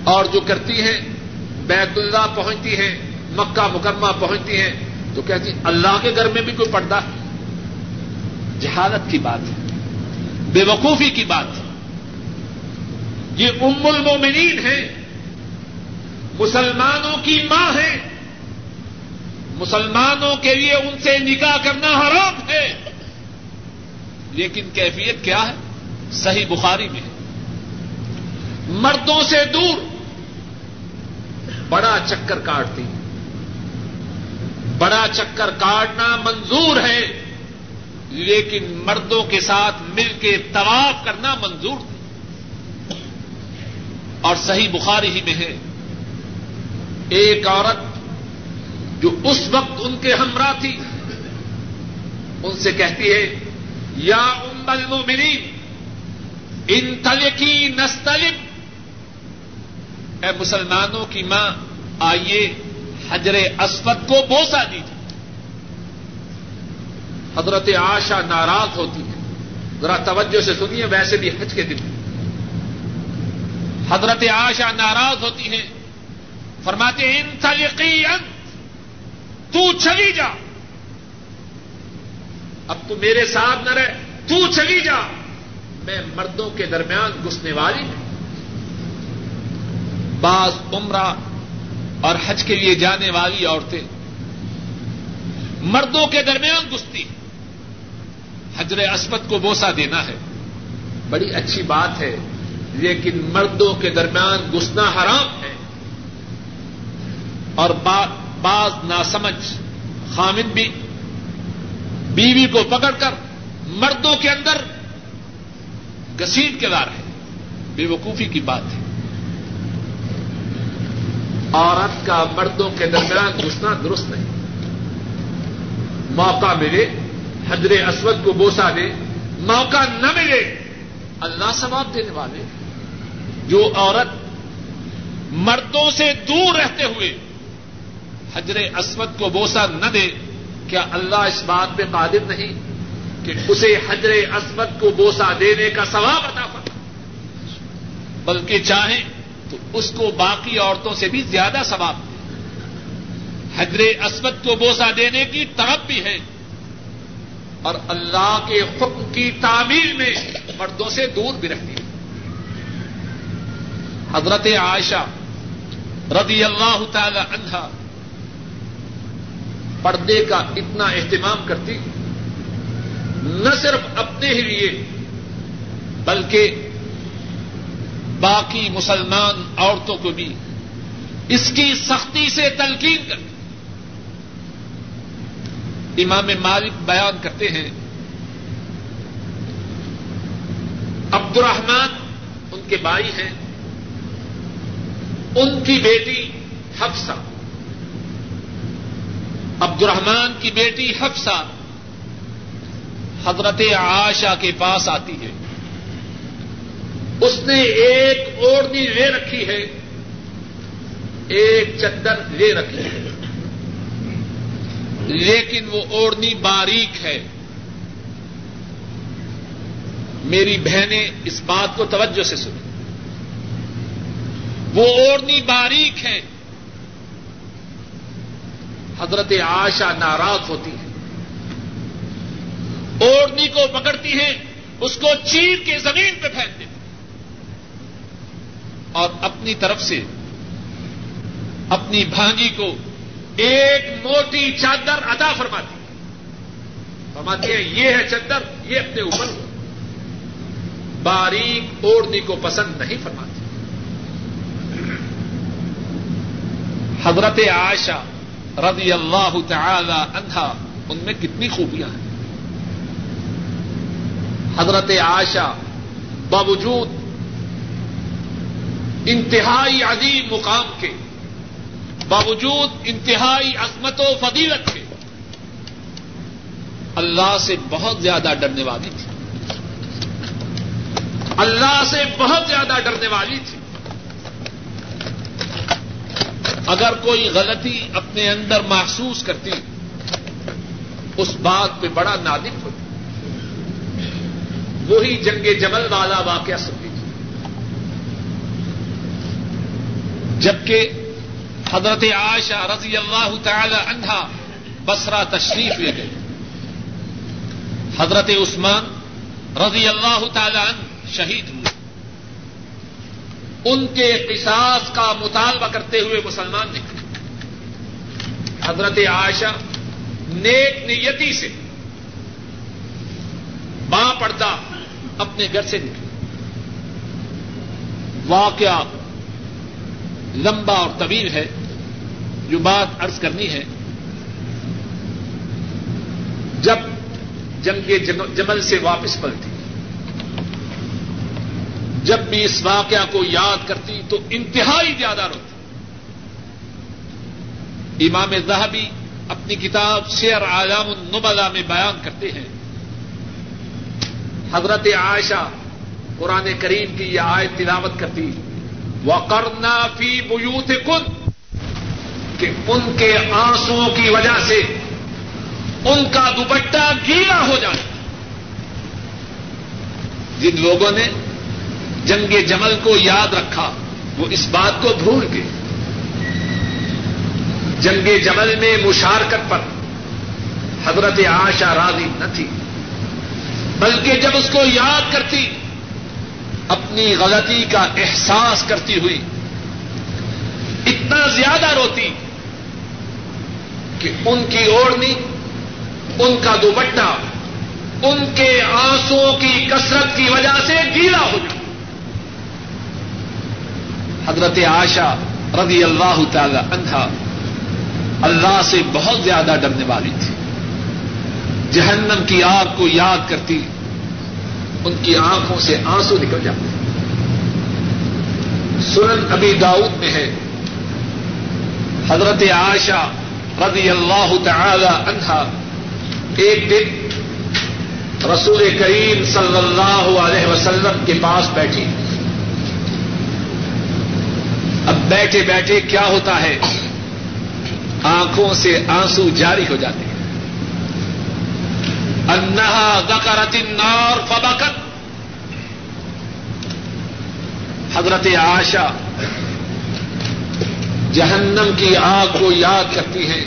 اور جو کرتی ہیں، بیت اللہ پہنچتی ہیں، مکہ مکرمہ پہنچتی ہیں تو کہتی اللہ کے گھر میں بھی کوئی پردہ ہے؟ جہالت کی بات ہے بے وقوفی کی بات ہے۔ یہ ام المومنین ہے مسلمانوں کی ماں ہے مسلمانوں کے لیے ان سے نکاح کرنا حرام ہے۔ لیکن کیفیت کیا ہے؟ صحیح بخاری میں مردوں سے دور بڑا چکر کاٹتی بڑا چکر کاٹنا منظور ہے لیکن مردوں کے ساتھ مل کے طواف کرنا منظور اور صحیح بخاری ہی میں ہے۔ ایک عورت جو اس وقت ان کے ہمراہ تھی، ان سے کہتی ہے، یا ام المؤمنین، ان تلکی نستلب اے مسلمانوں کی ماں، آئیے حجر اسفت کو بوسا دیجیے حضرت آشا ناراض ہوتی ہے۔ ذرا توجہ سے سنیے، ویسے بھی حج کے دن۔ حضرت آشا ناراض ہوتی ہیں فرماتے ان تو چلی جا۔ اب تو میرے ساتھ نہ رہے تو چلی جا۔ میں مردوں کے درمیان گھسنے والی ہوں۔ بعض عمرہ اور حج کے لیے جانے والی عورتیں۔ مردوں کے درمیان گستی۔ حجر اسمت کو بوسا دینا ہے۔ بڑی اچھی بات ہے، لیکن مردوں کے درمیان گسنا حرام ہے۔ اور بعض ناسمجھ خامد بھی۔ بیوی کو پکڑ کر مردوں کے اندر گسیٹ کے دار ہے۔ بے وقوفی کی بات ہے۔ عورت کا مردوں کے درمیان گھسنا درست نہیں۔ موقع ملے حجر اسود کو بوسا دے، موقع نہ ملے۔ اللہ ثواب دینے والے، جو عورت مردوں سے دور رہتے ہوئے حجر اسود کو بوسا نہ دے، کیا اللہ اس بات پہ قادر نہیں کہ اسے حجر اسود کو بوسا دینے کا ثواب عطا فرما بلکہ چاہیں تو اس کو باقی عورتوں سے بھی زیادہ ثواب حجر اسود کو بوسا دینے کی طرف بھی ہے۔ اور اللہ کے حکم کی تعمیل میں مردوں سے دور بھی رہتی ہے۔ حضرت عائشہ رضی اللہ تعالی عنہا پردے کا اتنا اہتمام کرتی۔ نہ صرف اپنے ہی لیے، بلکہ باقی مسلمان عورتوں کو بھی اس کی سختی سے تلقین کرتی امام مالک بیان کرتے ہیں۔ عبد الرحمان ان کے بھائی ہیں۔ ان کی بیٹی حفصہ۔ عبد الرحمان کی بیٹی حفصہ حضرت عاشا کے پاس آتی ہے۔ اس نے ایک اوڑنی لے رکھی ہے۔ ایک چدر لے رکھی ہے۔ لیکن وہ اوڑنی باریک ہے۔ میری بہنیں اس بات کو توجہ سے سنی وہ اوڑنی باریک ہے۔ حضرت آشا ناراض ہوتی ہے۔ اوڑنی کو پکڑتی ہے، اس کو چیر کے زمین پہ پھینک دیتی اور اپنی طرف سے اپنی بھانجی کو ایک موٹی چادر ادا فرماتی۔ فرماتی ہے یہ ہے چادر، یہ اپنے اوپر۔ باریک اوڑنی کو پسند نہیں فرماتی۔ حضرت عائشہ رضی اللہ تعالی عنہا، ان میں کتنی خوبیاں ہیں۔ حضرت عائشہ باوجود انتہائی عظیم مقام کے، باوجود انتہائی عظمت و فضیلت کے۔ اللہ سے بہت زیادہ ڈرنے والی تھی۔ اللہ سے بہت زیادہ ڈرنے والی تھی۔ اگر کوئی غلطی اپنے اندر محسوس کرتی، اس بات پہ بڑا نادم ہوتی۔ وہی جنگ جمل والا واقعہ سنتی تھی جبکہ حضرت عائشہ رضی اللہ تعالی عنہا بسرا تشریف لے گئے۔ حضرت عثمان رضی اللہ تعالی عنہ شہید ہوئے۔ ان کے قصاص کا مطالبہ کرتے ہوئے مسلمان نکلے۔ حضرت عائشہ نیک نیتی سے ماں پردہ اپنے گھر سے نکلے۔ واقعہ لمبا اور طویل ہے، جو بات ارض کرنی ہے۔ جب جنگ جمل سے واپس پلتی جب بھی اس واقعہ کو یاد کرتی تو انتہائی زیادہ روتی۔ امام زہبی اپنی کتاب شیر عالم النبلا میں بیان کرتے ہیں۔ حضرت عائشہ قرآن کریم کی یہ آیت تلاوت کرتی۔ وقرنا فی بوت کن کہ ان کے آنسو کی وجہ سے ان کا دوپٹہ گیلا ہو جائے۔ جن لوگوں نے جنگ جمل کو یاد رکھا، وہ اس بات کو بھول گئے۔ جنگ جمل میں مشارکت پر حضرت آشا راضی نہ تھی، بلکہ جب اس کو یاد کرتی اپنی غلطی کا احساس کرتی ہوئی اتنا زیادہ روتی کہ ان کی اوڑھنی، ان کا دوپٹہ، ان کے آنسو کی کثرت کی وجہ سے گیلا ہو جائے حضرت آشا رضی اللہ تعالی عنہا اللہ سے بہت زیادہ ڈرنے والی تھی۔ جہنم کی آگ کو یاد کرتی ان کی آنکھوں سے آنسو نکل جاتے سنن ابی داؤد میں ہے۔ حضرت عائشہ رضی اللہ تعالی عنہا ایک دن رسول کریم صلی اللہ علیہ وسلم کے پاس بیٹھی۔ اب بیٹھے بیٹھے کیا ہوتا ہے؟ آنکھوں سے آنسو جاری ہو جاتے ہیں۔ انہا دکرت النار فبکت. حضرت آشا جہنم کی آگ کو یاد کرتی ہیں،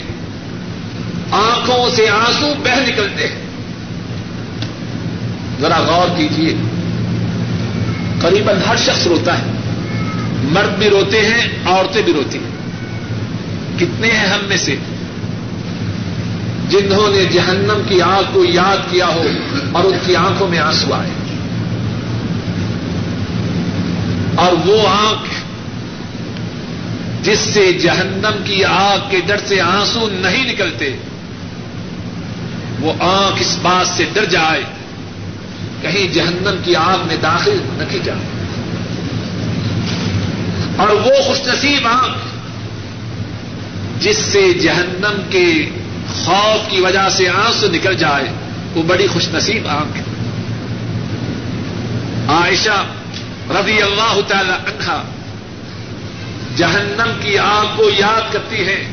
آنکھوں سے آنسو بہ نکلتے ہیں۔ ذرا غور کیجیے قریباً ہر شخص روتا ہے۔ مرد بھی روتے ہیں، عورتیں بھی روتی ہیں۔ کتنے ہیں ہم میں سے؟ جنہوں نے جہنم کی آگ کو یاد کیا ہو اور ان کی آنکھوں میں آنسو آئے۔ اور وہ آنکھ جس سے جہنم کی آگ کے ڈر سے آنسو نہیں نکلتے، وہ آنکھ اس بات سے ڈر جائے، کہیں جہنم کی آگ میں داخل نہ کی جائے۔ اور وہ خوش نصیب آنکھ جس سے جہنم کے خوف کی وجہ سے آنسو نکل جائے، وہ بڑی خوش نصیب آنکھ عائشہ رضی اللہ تعالی عنہا جہنم کی آنکھ کو یاد کرتی ہے۔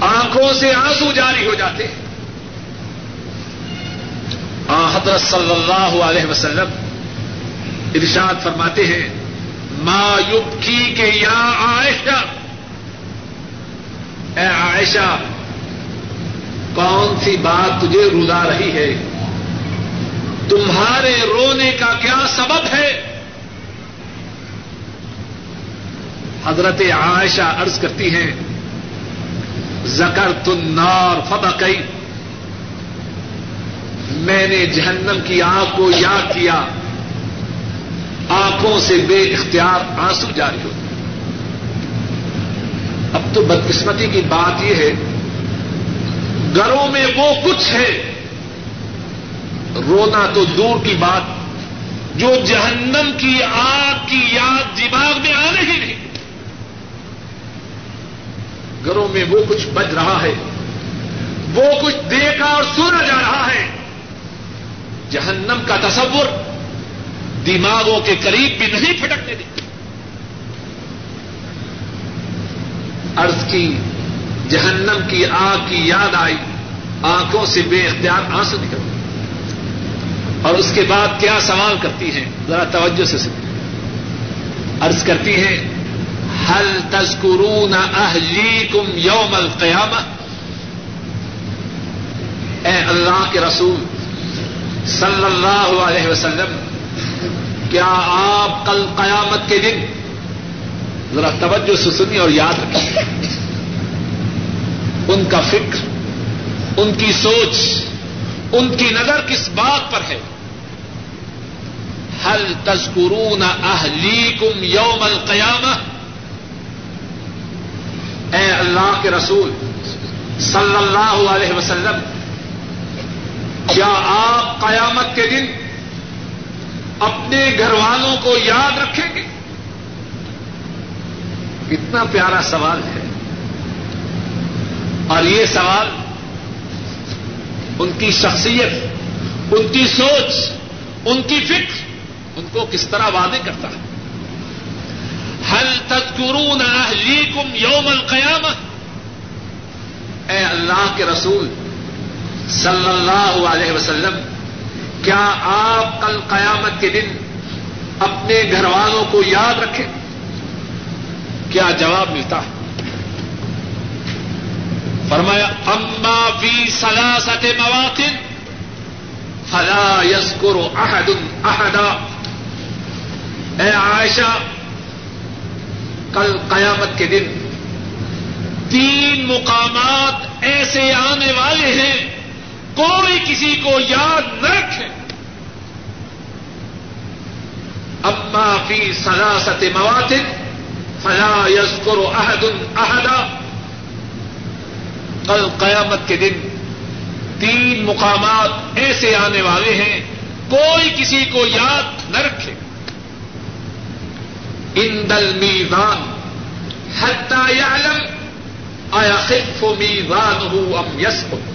آنکھوں سے آنسو جاری ہو جاتے ہیں۔ حضرت صلی اللہ علیہ وسلم ارشاد فرماتے ہیں، ما کی کے یا عائشہ، اے عائشہ کون سی بات تجھے رلا رہی ہے؟ تمہارے رونے کا کیا سبب ہے؟ حضرت عائشہ عرض کرتی ہیں زکر تنار فبقئی میں نے جہنم کی آنکھ کو یاد کیا، آنکھوں سے بے اختیار آنسو جاری ہوتے اب تو بدقسمتی کی بات یہ ہے گھروں میں وہ کچھ ہے رونا تو دور کی بات، جو جہنم کی آگ کی یاد دماغ میں آنے ہی نہیں۔ گھروں میں وہ کچھ بج رہا ہے، وہ کچھ دیکھا اور سنا جا رہا ہے۔ جہنم کا تصور دماغوں کے قریب بھی نہیں پھٹکنے دیتے ارض کی جہنم کی آگ کی یاد آئی، آنکھوں سے بے اختیار آنسو نکل اور اس کے بعد کیا سوال کرتی ہیں؟ ذرا توجہ سے سنیں۔ ارض کرتی ہیں ہل تذکرون اہلیکم یوم القیامہ؟ اے اللہ کے رسول صلی اللہ علیہ وسلم، کیا آپ کل قیامت کے دن؟ ذرا توجہ سے سنی اور یاد رکھیں۔ ان کا فکر، ان کی سوچ، ان کی نظر کس بات پر ہے؟ ہل تذکرون اہلیکم یوم القیامہ؟ اے اللہ کے رسول صلی اللہ علیہ وسلم، کیا آپ قیامت کے دن اپنے گھر والوں کو یاد رکھیں گے؟ کتنا پیارا سوال ہے۔ اور یہ سوال ان کی شخصیت، ان کی سوچ، ان کی فکر، ان کو کس طرح وعدے کرتا ہے؟ حل تذکرون اہلیکم یوم القیامہ؟ اے اللہ کے رسول صلی اللہ علیہ وسلم، کیا آپ کل قیامت کے دن اپنے گھر والوں کو یاد رکھیں؟ کیا جواب ملتا ہے؟ فرمایا، اما فی سلاست مواقع فلا یسکر احد احدا اے عائشہ، کل قیامت کے دن تین مقامات ایسے آنے والے ہیں، کوئی کسی کو یاد نہ رکھے۔ اما فی سلاست مواطن فلا یسکر احد احدا کل قیامت کے دن تین مقامات ایسے آنے والے ہیں، کوئی کسی کو یاد نہ رکھے۔ ان دل میزان حتى يعلم ايخف ميزانه ام يسقط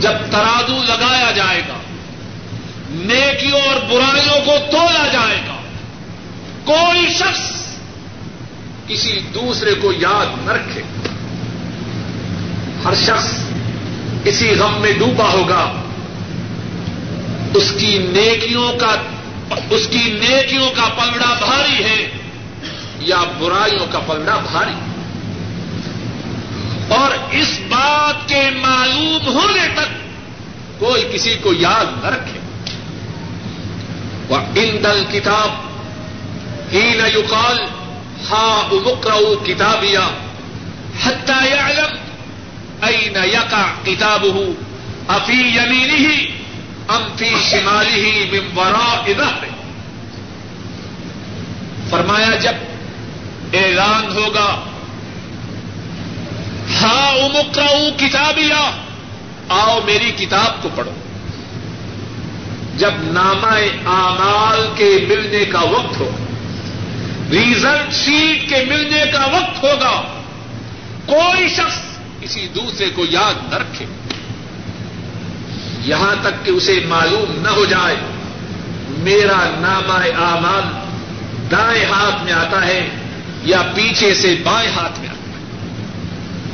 جب ترازو لگایا جائے گا نیکیوں اور برائیوں کو تولا جائے گا، کوئی شخص کسی دوسرے کو یاد نہ رکھے۔ ہر شخص کسی غم میں ڈوبا ہوگا۔ اس کی نیکیوں کا اس کی نیکیوں کا پلڑا بھاری ہے یا برائیوں کا پلڑا بھاری۔ اور اس بات کے معلوم ہونے تک کوئی کسی کو یاد نہ رکھے۔ وہ ان دل کتاب ہی نہ یوکال ہاں امکر کتابیا حتہ علم این یقا کتاب ہوں افی یمینی ہی امفی شمالی ہی ممبرا ادھر فرمایا، جب اعلان ہوگا ہاں امکرا کتابیا آؤ میری کتاب کو پڑھو۔ جب نامہ اعمال کے ملنے کا وقت ہو ریزلٹ شیٹ کے ملنے کا وقت ہوگا، کوئی شخص کسی دوسرے کو یاد نہ رکھے۔ یہاں تک کہ اسے معلوم نہ ہو جائے، میرا نامہ اعمال دائیں ہاتھ میں آتا ہے یا پیچھے سے بائیں ہاتھ میں آتا ہے۔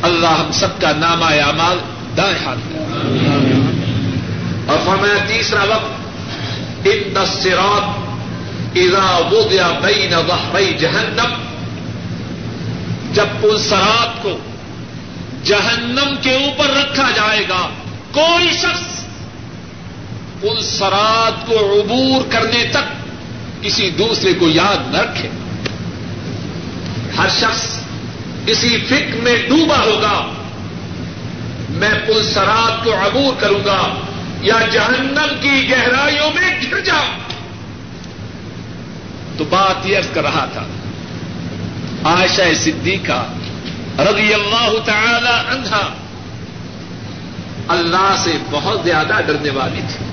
اللہ ہم سب کا نامہ اعمال دائیں ہاتھ میں اور فرمایا تیسرا وقت، ان دسرات اذا وضع بین ظہرئی جہنم جب پلسرات کو جہنم کے اوپر رکھا جائے گا۔ کوئی شخص پل سرات کو عبور کرنے تک کسی دوسرے کو یاد نہ رکھے۔ ہر شخص کسی فکر میں ڈوبا ہوگا۔ میں پل سرات کو عبور کروں گا یا جہنم کی گہرائیوں میں گر جاؤں۔ تو بات یہ کر رہا تھا، عائشہ صدیقہ رضی اللہ تعالی عنہا۔ اللہ سے بہت زیادہ ڈرنے والی تھی۔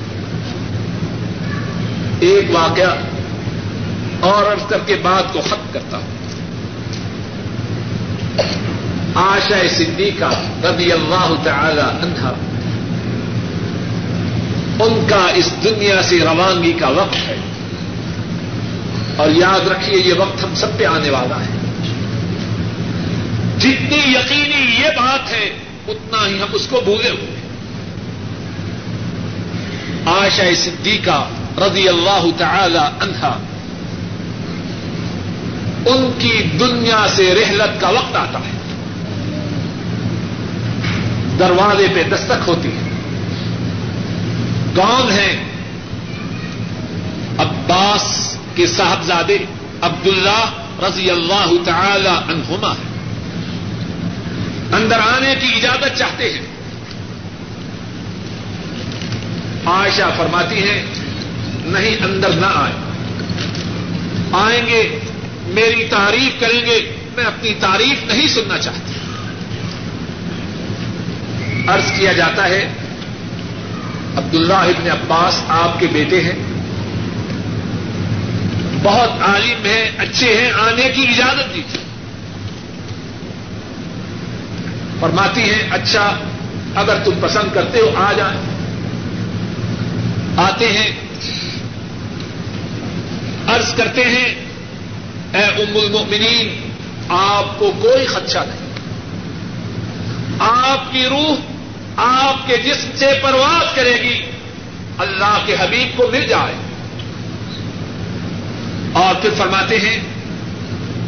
ایک واقعہ اور عرض کر کے بات کو ختم کرتا ہوں۔ آشا صدیقہ رضی اللہ تعالی عنہا، ان کا اس دنیا سے روانگی کا وقت ہے۔ اور یاد رکھیے، یہ وقت ہم سب پہ آنے والا ہے۔ جتنی یقینی یہ بات ہے، اتنا ہی ہم اس کو بھولے ہوئے آشا صدیقہ رضی اللہ تعالی عنہا ان کی دنیا سے رحلت کا وقت آتا ہے۔ دروازے پہ دستک ہوتی ہے۔ کون ہیں عباس کے صاحبزادے عبداللہ رضی اللہ تعالی عنہما ہے اندر آنے کی اجازت چاہتے ہیں۔ عائشہ فرماتی ہیں، نہیں اندر نہ آئے۔ آئیں گے، میری تعریف کریں گے، میں اپنی تعریف نہیں سننا چاہتی عرض کیا جاتا ہے، عبداللہ ابن عباس آپ کے بیٹے ہیں۔ بہت عالم ہیں، اچھے ہیں، آنے کی اجازت دیجیے فرماتی ہیں اچھا اگر تم پسند کرتے ہو، آ جائیں. آتے ہیں، عرض کرتے ہیں، اے ام المؤمنین، آپ کو کوئی خدشہ نہیں. آپ کی روح آپ کے جسم سے پرواز کرے گی. اللہ کے حبیب کو مل جائے. اور پھر فرماتے ہیں،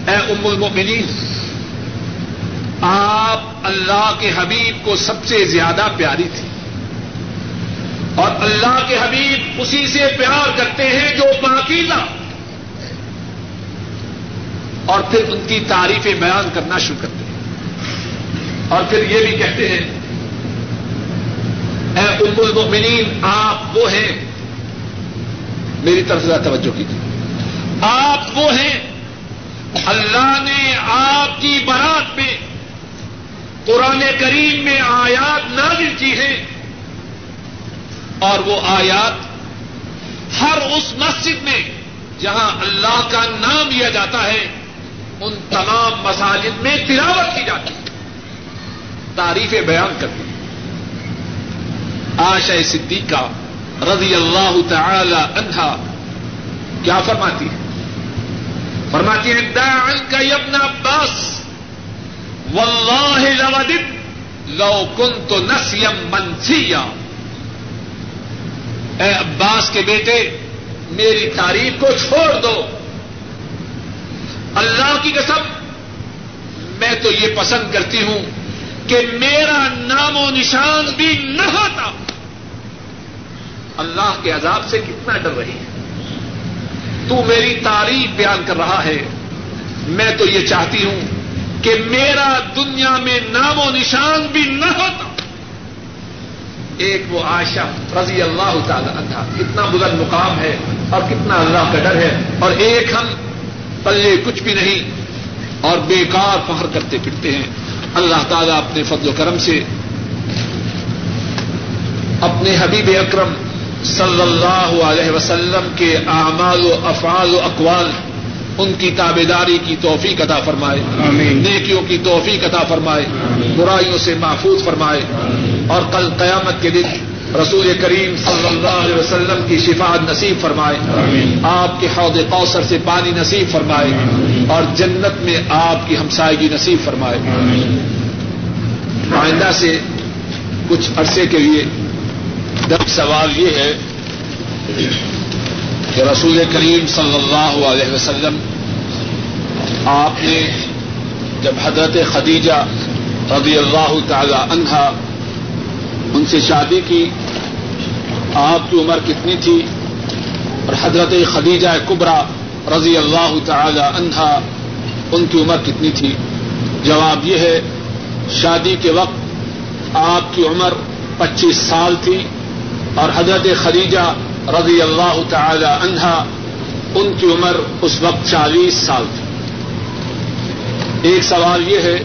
اے ام المؤمنین آپ اللہ کے حبیب کو سب سے زیادہ پیاری تھی۔ اور اللہ کے حبیب اسی سے پیار کرتے ہیں جو پاکیزہ۔ اور پھر ان کی تعریفیں بیان کرنا شروع کرتے ہیں۔ اور پھر یہ بھی کہتے ہیں، اے ام المؤمنین، آپ وہ ہیں۔ میری طرف سے توجہ کیجیے۔ آپ وہ ہیں۔ اللہ نے آپ کی برات میں قرآن کریم میں آیات نازل کی ہیں اور وہ آیات ہر اس مسجد میں جہاں اللہ کا نام لیا جاتا ہے، ان تمام مساجد میں تلاوت کی جاتی ہے۔ تعریف بیان کرتی آشا صدیقہ رضی اللہ تعالی عنہا کیا فرماتی ہے؟ فرماتی ہے، داعن کا ابن عباس واللہ لودت لو کنت نسیم منسیا۔ اے عباس کے بیٹے، میری تعریف کو چھوڑ دو۔ اللہ کی قسم، میں تو یہ پسند کرتی ہوں کہ میرا نام و نشان بھی نہ ہوتا۔ اللہ کے عذاب سے کتنا ڈر رہی ہے۔ تو میری تعریف بیان کر رہا ہے۔ میں تو یہ چاہتی ہوں کہ میرا دنیا میں نام و نشان بھی نہ ہوتا۔ ایک وہ عائشہ رضی اللہ تعالی عنہ، کتنا بلند مقام ہے اور کتنا اللہ کا ڈر ہے۔ اور ایک ہم پلے کچھ بھی نہیں اور بیکار فخر کرتے پھرتے ہیں۔ اللہ تعالیٰ اپنے فضل و کرم سے اپنے حبیب اکرم صلی اللہ علیہ وسلم کے اعمال و افعال و اقوال ان کی تابے داری کی توفیق عطا فرمائے۔ آمین۔ نیکیوں کی توفیق عطا فرمائے۔ برائیوں سے محفوظ فرمائے۔ اور کل قیامت کے دن رسول کریم صلی اللہ علیہ وسلم کی شفاعت نصیب فرمائے۔ آمین۔ آپ کے حوض کوثر سے پانی نصیب فرمائے۔ اور جنت میں آپ کی ہمسائیگی نصیب فرمائے۔ آئندہ سے کچھ عرصے کے لیے دب سوال یہ ہے کہ رسول کریم صلی اللہ علیہ وسلم آپ نے جب حضرت خدیجہ رضی اللہ تعالی عنہا ان سے شادی کی، آپ کی عمر کتنی تھی؟ اور حضرت خدیجہ کبرا رضی اللہ تعالی عنہا ان کی عمر کتنی تھی؟ جواب یہ ہے، شادی کے وقت آپ کی عمر پچیس سال تھی اور حضرت خدیجہ رضی اللہ تعالی عنہا، ان کی عمر اس وقت چالیس سال تھی۔ ایک سوال یہ ہے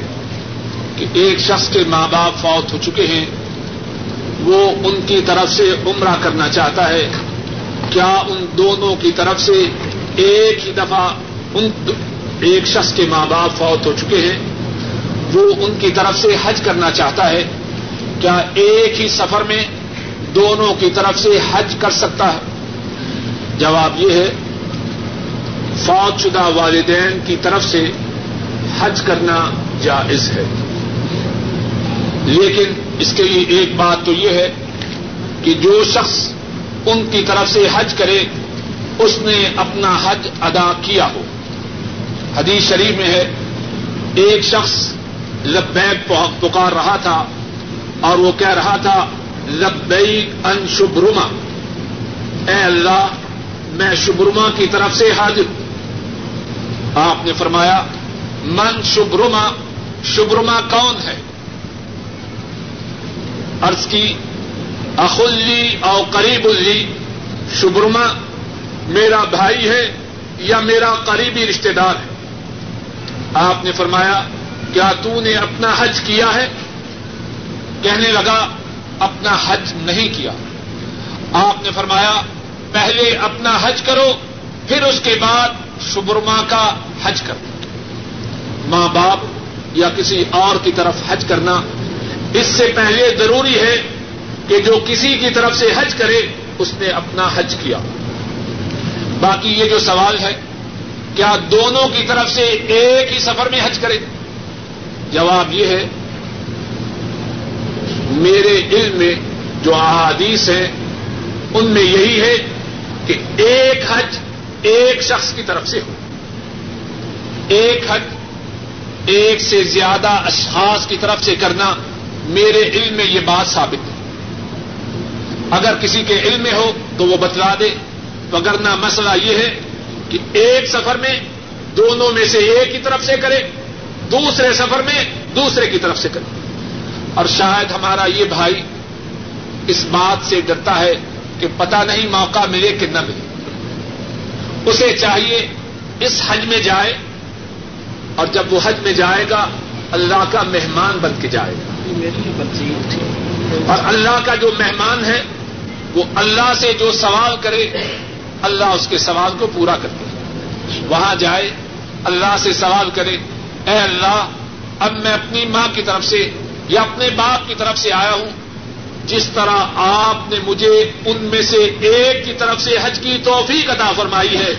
کہ ایک شخص کے ماں باپ فوت ہو چکے ہیں، وہ ان کی طرف سے عمرہ کرنا چاہتا ہے۔ کیا ان دونوں کی طرف سے ایک ہی دفعہ ان ایک شخص کے ماں باپ فوت ہو چکے ہیں، وہ ان کی طرف سے حج کرنا چاہتا ہے؟ کیا ایک ہی سفر میں دونوں کی طرف سے حج کر سکتا ہے۔ جواب یہ ہے فوج شدہ والدین کی طرف سے حج کرنا جائز ہے۔ لیکن اس کے لیے ایک بات تو یہ ہے کہ جو شخص ان کی طرف سے حج کرے، اس نے اپنا حج ادا کیا ہو۔ حدیث شریف میں ہے، ایک شخص لبیک پکار رہا تھا اور وہ کہہ رہا تھا لبیک ان شبرما۔ اے اللہ، میں شبرما کی طرف سے حاضر آپ نے فرمایا، من شبرما شبرما کون ہے؟ عرض کی، اخلی اور قریب اللی شبرما میرا بھائی ہے یا میرا قریبی رشتے دار ہے؟ آپ نے فرمایا، کیا تو نے اپنا حج کیا ہے؟ کہنے لگا اپنا حج نہیں کیا۔ آپ نے فرمایا، پہلے اپنا حج کرو، پھر اس کے بعد شبرما کا حج کرو۔ ماں باپ یا کسی اور کی طرف حج کرنا، اس سے پہلے ضروری ہے کہ جو کسی کی طرف سے حج کرے، اس نے اپنا حج کیا۔ باقی یہ جو سوال ہے، کیا دونوں کی طرف سے ایک ہی سفر میں حج کرے؟ جواب یہ ہے میرے علم میں جو احادیث ہیں، ان میں یہی ہے کہ ایک حج ایک شخص کی طرف سے ہو۔ ایک حج ایک سے زیادہ اشخاص کی طرف سے کرنا میرے علم میں یہ بات ثابت ہے۔ اگر کسی کے علم میں ہو تو وہ بتلا دے۔ وگرنہ مسئلہ یہ ہے کہ ایک سفر میں دونوں میں سے ایک کی طرف سے کرے، دوسرے سفر میں دوسرے کی طرف سے کرے۔ اور شاید ہمارا یہ بھائی اس بات سے ڈرتا ہے کہ پتہ نہیں موقع ملے کہ نہ ملے۔ اسے چاہیے اس حج میں جائے اور جب وہ حج میں جائے گا اللہ کا مہمان بن کے جائے گا۔ اور اللہ کا جو مہمان ہے وہ اللہ سے جو سوال کرے اللہ اس کے سوال کو پورا کر دے وہاں جائے اللہ سے سوال کرے اے اللہ اب میں اپنی ماں کی طرف سے یا اپنے باپ کی طرف سے آیا ہوں۔ جس طرح آپ نے مجھے ان میں سے ایک کی طرف سے حج کی توفیق ادا فرمائی ہے۔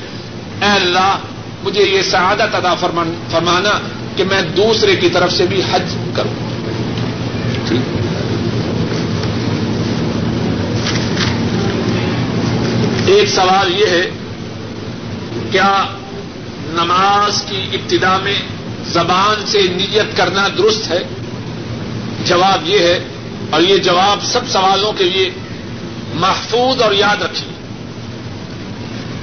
اے اللہ، مجھے یہ سعادت ادا فرمانا کہ میں دوسرے کی طرف سے بھی حج کروں۔ ایک سوال یہ ہے، کیا نماز کی ابتدا میں زبان سے نیت کرنا درست ہے؟ جواب یہ ہے اور یہ جواب سب سوالوں کے لیے محفوظ اور یاد رکھیے۔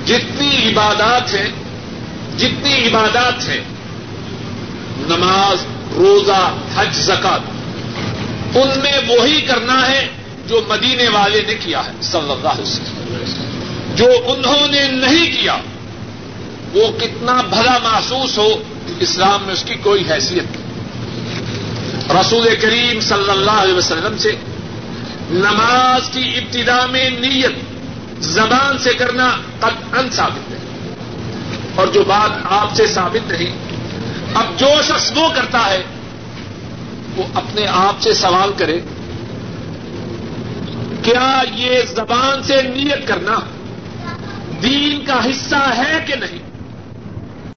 جتنی عبادات ہیں، جتنی عبادات ہیں، نماز، روزہ، حج، زکات، ان میں وہی کرنا ہے جو مدینے والے نے کیا ہے، صلی اللہ علیہ وسلم۔ جو انہوں نے نہیں کیا، وہ کتنا بھلا محسوس ہو، اسلام میں اس کی کوئی حیثیت نہیں۔ رسول کریم صلی اللہ علیہ وسلم سے نماز کی ابتدا میں نیت زبان سے کرنا قد ان ثابت ہے۔ اور جو بات آپ سے ثابت نہیں، اب جو شخص وہ کرتا ہے، وہ اپنے آپ سے سوال کرے، کیا یہ زبان سے نیت کرنا دین کا حصہ ہے کہ نہیں؟